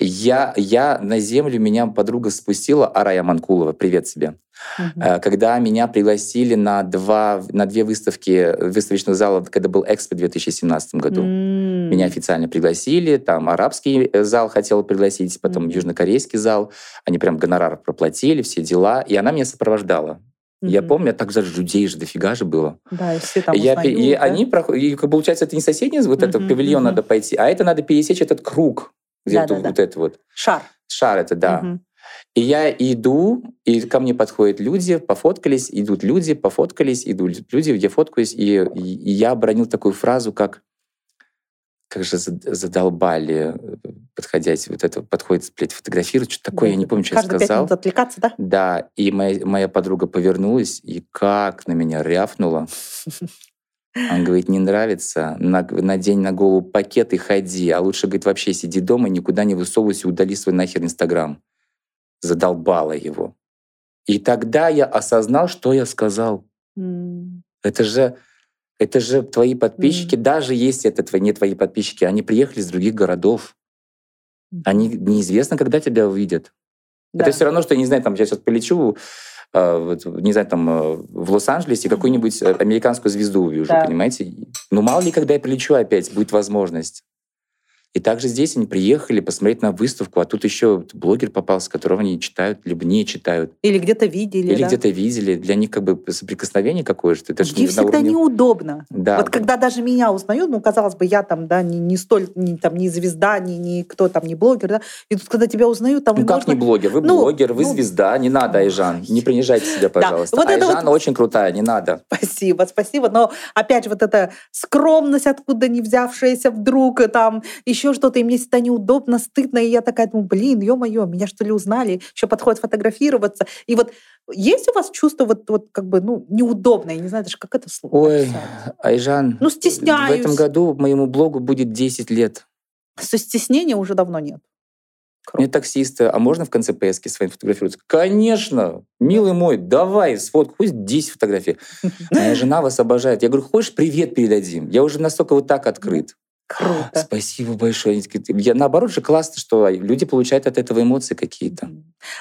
S2: Я, я на землю, меня подруга спустила, Арая Манкулова, привет тебе. Э, Когда меня пригласили на, два, на две выставки выставочных залов, когда был Экспо в 2017 году.
S1: М.
S2: Меня официально пригласили, там арабский э, зал хотел пригласить, потом
S1: Мгм.
S2: южнокорейский зал. Они прям гонорар проплатили, все дела. И она меня сопровождала. Я
S1: Мгм.
S2: помню, я так даже людей же дофига же было.
S1: Да, и все там
S2: Я
S1: узнают,
S2: и
S1: да?
S2: они и получается, это не соседний вот этот
S1: Мгм,
S2: павильон
S1: мгм.
S2: надо пойти, а это надо пересечь этот круг, где
S1: Да,
S2: вот,
S1: да, да.
S2: вот это вот
S1: Шар.
S2: шар это, да.
S1: Мгм.
S2: И я иду, и ко мне подходят люди, пофоткались, идут люди, пофоткались, идут люди, я фоткаюсь, и, и- я обронил такую фразу, как как же зад- задолбали э, подходять, вот это подходит, блядь, фотографирует, что такое, я не помню, что я
S1: Каждые
S2: сказал.
S1: минут отвлекаться, да?
S2: Да, и моя, моя подруга повернулась и как на меня рявкнула. Он говорит, не нравится, на- надень на голову пакет и ходи, а лучше, говорит, вообще сиди дома, никуда не высовывайся, удали свой нахер Инстаграм. Задолбала его. И тогда я осознал, что я сказал.
S1: М.
S2: Это же, это же твои подписчики, даже если это твои, не твои подписчики, они приехали из других городов. Они неизвестно, когда тебя увидят.
S1: Да.
S2: Это все равно, что, я не знаю, там, я сейчас полечу, не знаю, там, э, в Лос-Анджелесе какую-нибудь э, американскую звезду увижу,
S1: Да.
S2: понимаете? Ну, мало ли, когда я прилечу опять, будет возможность. И также здесь они приехали посмотреть на выставку, а тут еще блогер попался, которого они читают, либо не читают.
S1: Или где-то видели,
S2: Или
S1: да?
S2: где-то видели. Для них как бы соприкосновение какое-то. Это же
S1: Мне всегда
S2: уровне-
S1: неудобно.
S2: Да.
S1: Вот когда даже меня узнают, ну, казалось бы, я там, да, не, не столь, не, там, не звезда, не, не кто там, не блогер, да, и тут, когда тебя узнают, там
S2: Ну как
S1: можно-
S2: не блогер? Вы
S1: Ну,
S2: блогер, вы
S1: ну,
S2: звезда. Не надо, Айжан. Не принижайте себя, пожалуйста.
S1: вот это
S2: Айжан
S1: вот-
S2: очень крутая, не надо.
S1: Спасибо, спасибо. Но опять же, вот эта скромность, откуда не взявшаяся вдруг, там еще что-то, и мне всегда неудобно, стыдно, и я такая думаю, блин, ё-моё, меня что ли узнали, еще подходят фотографироваться. И вот есть у вас чувство вот, вот как бы, ну, неудобное, я не знаю даже, как это слово
S2: Ой,
S1: описать.
S2: Айжан,
S1: Ну,
S2: в
S1: стесняюсь.
S2: этом году моему блогу будет 10 лет.
S1: Со стеснения уже давно нет.
S2: Мне таксисты, а можно в конце поездки с вами фотографироваться? Конечно, милый мой, давай, сфотку, пусть 10 фотографий. Моя жена вас обожает. Я говорю, хочешь, привет передадим? Я уже настолько вот так открыт.
S1: Круто.
S2: Спасибо большое. Я, наоборот же классно, что люди получают от этого эмоции какие-то.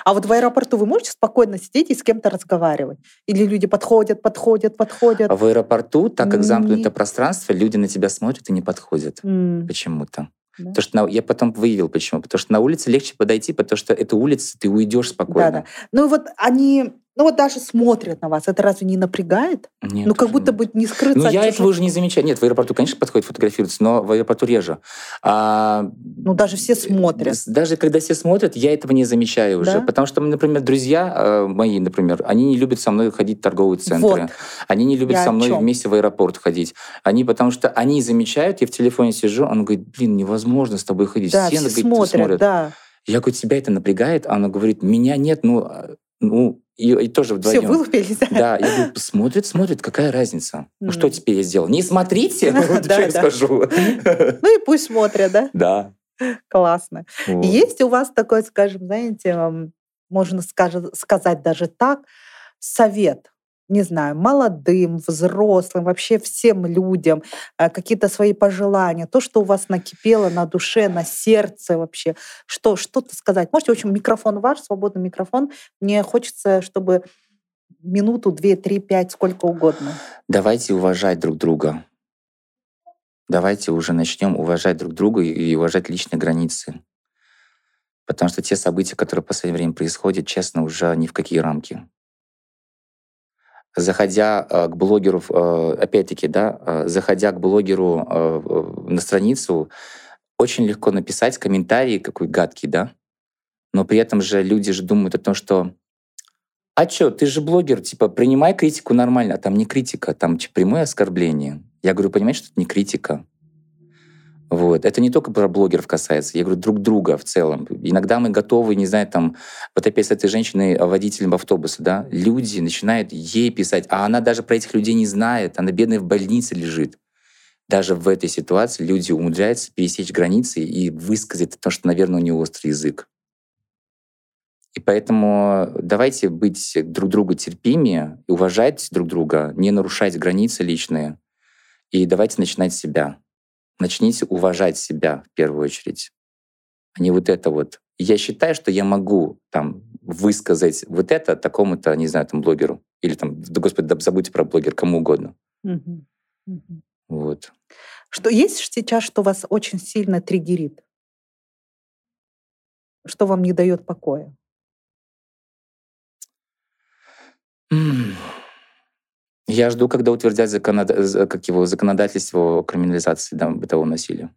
S1: А вот в аэропорту вы можете спокойно сидеть и с кем-то разговаривать? Или люди подходят, подходят, подходят?
S2: А в аэропорту, так как замкнуто пространство, люди на тебя смотрят и не подходят
S1: М,
S2: почему-то.
S1: да.
S2: Потому что на- я потом выявил, почему. Потому что на улице легче подойти, потому что это улица, ты уйдешь спокойно.
S1: Да-да. Ну и вот они, ну вот даже смотрят на вас. Это разве не напрягает?
S2: Нет,
S1: ну как будто
S2: нет.
S1: бы не скрыться
S2: Ну, я
S1: чужих-
S2: этого уже не замечаю. Нет, в аэропорту, конечно, подходит фотографироваться, но в аэропорту реже. А,
S1: Ну даже все смотрят.
S2: с- Даже когда все смотрят, я этого не замечаю уже.
S1: Да?
S2: Потому что, например, друзья э, мои, например, они не любят со мной ходить в торговые центры.
S1: Вот.
S2: Они не любят
S1: Я
S2: со мной вместе в аэропорт ходить. Они, потому что они замечают, я в телефоне сижу, он говорит, блин, невозможно с тобой ходить.
S1: Да,
S2: все,
S1: все
S2: говорит,
S1: смотрят,
S2: смотрят.
S1: да.
S2: Я говорю, тебя это напрягает? А Она говорит, меня нет, ну, а, ну и, и тоже
S1: Все
S2: вдвоем.
S1: вылупились.
S2: Да, я говорю, смотрит, смотрит, какая разница? Ну что теперь я сделал? Не смотрите,
S1: Да,
S2: что я
S1: да.
S2: скажу.
S1: Ну и пусть смотрят, да?
S2: Да.
S1: Классно. Есть у вас такой, скажем, знаете, можно сказать даже так, совет не знаю, молодым, взрослым, вообще всем людям, э, какие-то свои пожелания, то, что у вас накипело на душе, на сердце вообще, что, что-то сказать. Можете, в общем, микрофон ваш, свободный микрофон. Мне хочется, чтобы минуту, две, три, пять, сколько угодно.
S2: Давайте уважать друг друга. Давайте уже начнем уважать друг друга и уважать личные границы. Потому что те события, которые в последнее время происходят, честно, уже ни в какие рамки заходя э, к блогеру, э, опять-таки, да, э, заходя к блогеру на страницу, очень легко написать комментарий какой гадкий, да, но при этом же люди же думают о том, что а что, ты же блогер, типа, принимай критику нормально, а там не критика, там типа, прямое оскорбление. Я говорю, понимаешь, что это не критика. Вот. Это не только про блогеров касается, я говорю, друг друга в целом. Иногда мы готовы, не знаю, там, вот опять с этой женщиной, а, водителем автобуса, да, люди начинают ей писать, а она даже про этих людей не знает, она бедная в больнице лежит. Даже в этой ситуации люди умудряются пересечь границы и высказать то, что, наверное, у нее острый язык. И поэтому давайте быть друг другу терпимее, уважать друг друга, не нарушать границы личные. И давайте начинать с себя начните уважать себя в первую очередь, а не вот это вот. Я считаю, что я могу там высказать вот это такому-то, не знаю, там блогеру. Или там, да господи, да забудьте про блогер, кому угодно. Угу. Угу. Вот.
S1: Что есть сейчас, что вас очень сильно триггерит? Что вам не дает покоя?
S2: Я жду, когда утвердят законод... как его, законодательство о криминализации да, бытового насилия.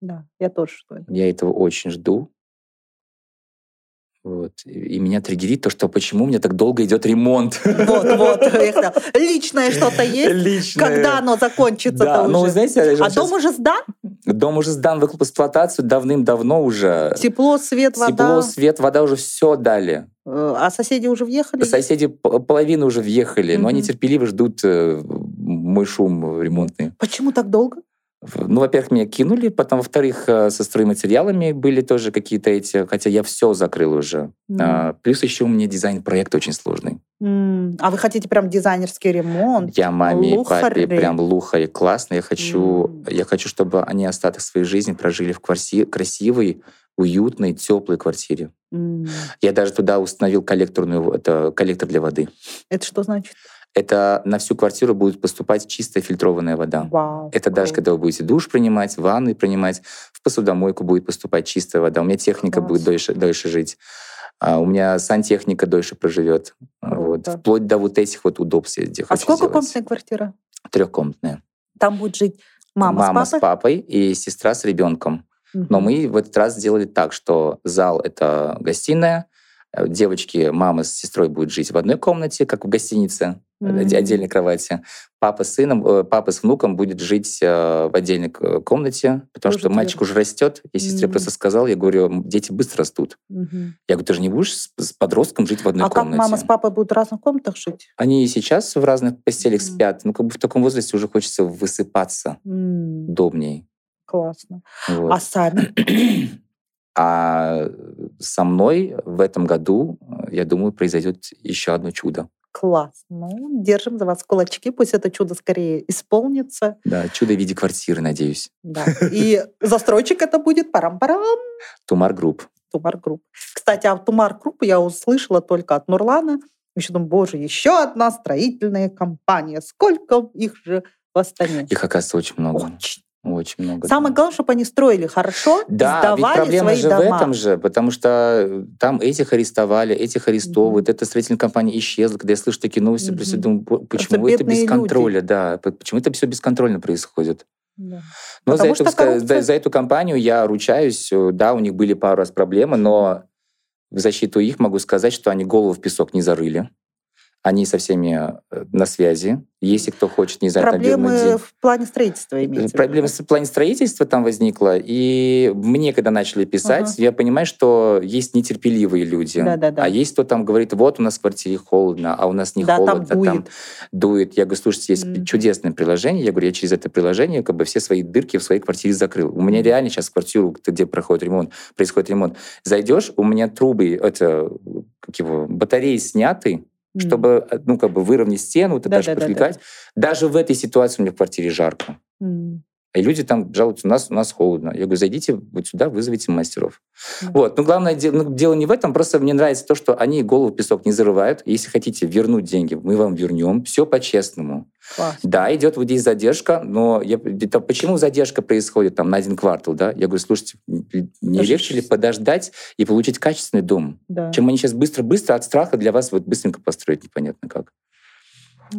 S1: Да, я тоже жду.
S2: Я этого очень жду. Вот. И меня триггерит то, что почему меня так долго идет ремонт.
S1: Вот, вот. Личное что-то есть? Личное. Когда оно закончится да, ну, знаете, А сейчас... дом уже сдан?
S2: Дом уже сдан в эксплуатацию давным-давно уже.
S1: Тепло, свет, вода?
S2: Тепло, свет, вода уже все дали.
S1: Э, а соседи уже въехали?
S2: Соседи половину уже въехали, mm-hmm. но они терпеливо ждут э, мой шум ремонтный.
S1: Почему так долго?
S2: Ну, во-первых, меня кинули, потом, во-вторых, э, со стройматериалами были тоже какие-то эти, хотя я все закрыл уже. Mm. А, плюс еще у меня дизайн-проект очень сложный.
S1: Mm. А вы хотите прям дизайнерский ремонт?
S2: Я маме и папе прям луха и классно. Я хочу, mm. я хочу, чтобы они остаток своей жизни прожили в кварси- красивой, уютной, теплой квартире. Mm. Я даже туда установил коллекторную, это коллектор для воды.
S1: Это что значит?
S2: Это на всю квартиру будет поступать чистая фильтрованная вода.
S1: Вау,
S2: это даже когда вы будете душ принимать, ванны принимать, в посудомойку будет поступать чистая вода. У меня техника Класс. будет дольше, дольше жить. А у меня сантехника дольше проживет. Вот. Вплоть до вот этих вот удобств, где
S1: А сколько комнатная квартира?
S2: Трехкомнатная.
S1: Там будет жить мама,
S2: мама
S1: с папой?
S2: с папой и сестра с ребенком. Угу. Но мы в этот раз сделали так, что зал — это гостиная, девочки, мама с сестрой будет жить в одной комнате, как в гостинице, mm-hmm. отдельной кровати. Папа с сыном, э, папа с внуком будет жить в отдельной комнате, потому Тоже что мальчик уже растет. Я сестре mm-hmm. просто сказал, я говорю, дети быстро растут. Mm-hmm. Я говорю, ты же не будешь с подростком жить в одной
S1: а
S2: комнате.
S1: А как мама с папой будут в разных комнатах жить?
S2: Они и сейчас в разных постелях mm-hmm. спят. Ну, как бы в таком возрасте уже хочется высыпаться mm-hmm. удобней.
S1: Классно. Вот. А сами?
S2: А со мной в этом году, я думаю, произойдет еще одно чудо.
S1: Класс. Ну, держим за вас кулачки, пусть это чудо скорее исполнится.
S2: Да, чудо в виде квартиры, надеюсь.
S1: Да. И застройщик это будет парам-парам.
S2: Тумар Групп.
S1: Тумар Групп. Кстати, а Тумар Групп я услышала только от Нурлана. Еще думаю, боже, еще одна строительная компания. Сколько их же в Астане?
S2: Их, оказывается, очень много.
S1: Очень
S2: очень много.
S1: Самое да. главное, чтобы они строили хорошо,
S2: да,
S1: сдавали
S2: ведь проблема
S1: свои
S2: же
S1: дома.
S2: в этом же, потому что там этих арестовали, этих арестовывают, mm-hmm. эта строительная компания исчезла. Когда я слышу такие новости, mm-hmm. просто думаю, почему это без контроля, люди. да, почему это все бесконтрольно происходит. Да. Но за эту, коррупция... за, за эту компанию я ручаюсь, да, у них были пару раз проблемы, но в защиту их могу сказать, что они голову в песок не зарыли. Они со всеми э, на связи. Если кто хочет, не знаю,
S1: Проблемы там, в плане строительства имеется
S2: Проблемы в плане строительства там возникла. И мне, когда начали писать, uh-huh. я понимаю, что есть нетерпеливые люди.
S1: Да, да, да.
S2: А есть кто там говорит, вот у нас в квартире холодно, а у нас не
S1: да,
S2: холодно,
S1: там дует.
S2: там дует. Я говорю, слушайте, есть mm. чудесное приложение. Я говорю, я через это приложение как бы все свои дырки в своей квартире закрыл. У меня реально сейчас квартиру, где проходит ремонт, происходит ремонт, зайдешь, у меня трубы, это, как его, батареи сняты, чтобы, э, ну, как бы выровнять стену, это
S1: Да,
S2: аж
S1: да, да, да.
S2: подвигать. Даже в этой ситуации у меня в квартире жарко.
S1: М.
S2: И люди там жалуются, у нас, у нас холодно. Я говорю, зайдите вот сюда, вызовите мастеров.
S1: Да.
S2: Вот. Но главное де- ну, дело не в этом, просто мне нравится то, что они голову в песок не зарывают. Если хотите вернуть деньги, мы вам вернем. Все по-честному.
S1: Класс.
S2: Да, идет вот здесь задержка, но я, это почему задержка происходит там на один квартал, да? Я говорю, слушайте, не
S1: Даже
S2: легче ли подождать и получить качественный дом,
S1: Да.
S2: чем они сейчас быстро-быстро от страха для вас вот быстренько построить непонятно как.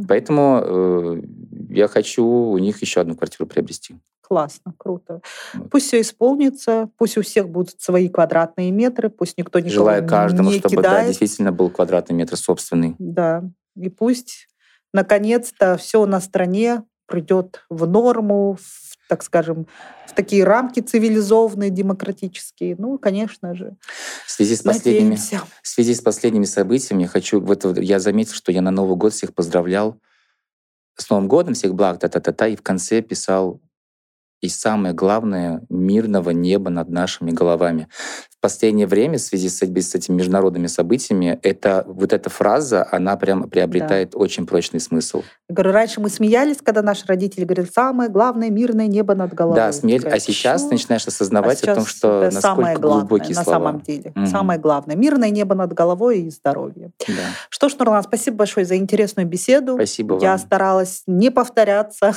S2: Поэтому э, я хочу у них еще одну квартиру приобрести.
S1: Классно, круто.
S2: Вот.
S1: Пусть все исполнится, пусть у всех будут свои квадратные метры, пусть никто никого
S2: Желаю каждому,
S1: не
S2: чтобы да,
S1: кидает.
S2: действительно был квадратный метр собственный.
S1: Да. И пусть наконец-то все на стране придет в норму, в, так скажем, в такие рамки цивилизованные, демократические. Ну, конечно же.
S2: В связи с последними,
S1: Надеемся.
S2: в связи с последними событиями я хочу... Вот я заметил, что я на Новый год всех поздравлял с Новым годом, всех благ, та-та-та-та, и в конце писал и самое главное, мирного неба над нашими головами. В последнее время, в связи с, с этими международными событиями, это, вот эта фраза, она прям приобретает очень прочный смысл.
S1: Я говорю, раньше мы смеялись, когда наши родители говорили, самое главное мирное небо над головой.
S2: да, смель, а сейчас
S1: «Чё?»
S2: начинаешь осознавать
S1: А
S2: о том, что
S1: это
S2: насколько
S1: самое главное
S2: глубокие
S1: на
S2: слова.
S1: самом деле.
S2: Мгм.
S1: Самое главное. Мирное небо над головой и здоровье.
S2: Да.
S1: Что ж, Нурлан, спасибо большое за интересную беседу.
S2: Спасибо
S1: Я
S2: вам.
S1: старалась не повторяться,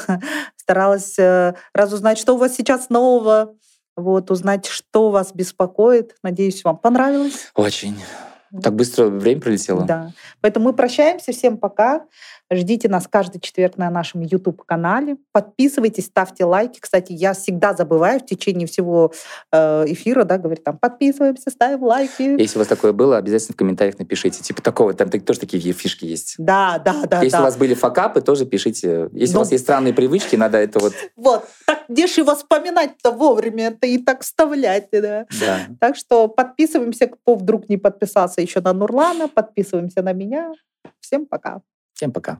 S1: старалась э, разузнать, что у вас сейчас нового, вот, узнать, что вас беспокоит. Надеюсь, вам понравилось.
S2: Очень. Так быстро время пролетело.
S1: Да. Поэтому мы прощаемся. Всем пока. Ждите нас каждый четверг на нашем YouTube-канале. Подписывайтесь, ставьте лайки. Кстати, я всегда забываю в течение всего э, эфира, да, говорить там, подписываемся, ставим лайки.
S2: Если у вас такое было, обязательно в комментариях напишите. Типа такого, там тоже такие фишки есть.
S1: Да, да, да,
S2: Если
S1: да.
S2: у вас были факапы, тоже пишите. Если
S1: Ну.
S2: у вас есть странные привычки, надо это вот...
S1: Вот, так где же его вспоминать-то вовремя, это и так вставлять, да.
S2: Да.
S1: Так что подписываемся, кто вдруг не подписался еще на Нурлана, подписываемся на меня. Всем пока.
S2: Всем пока.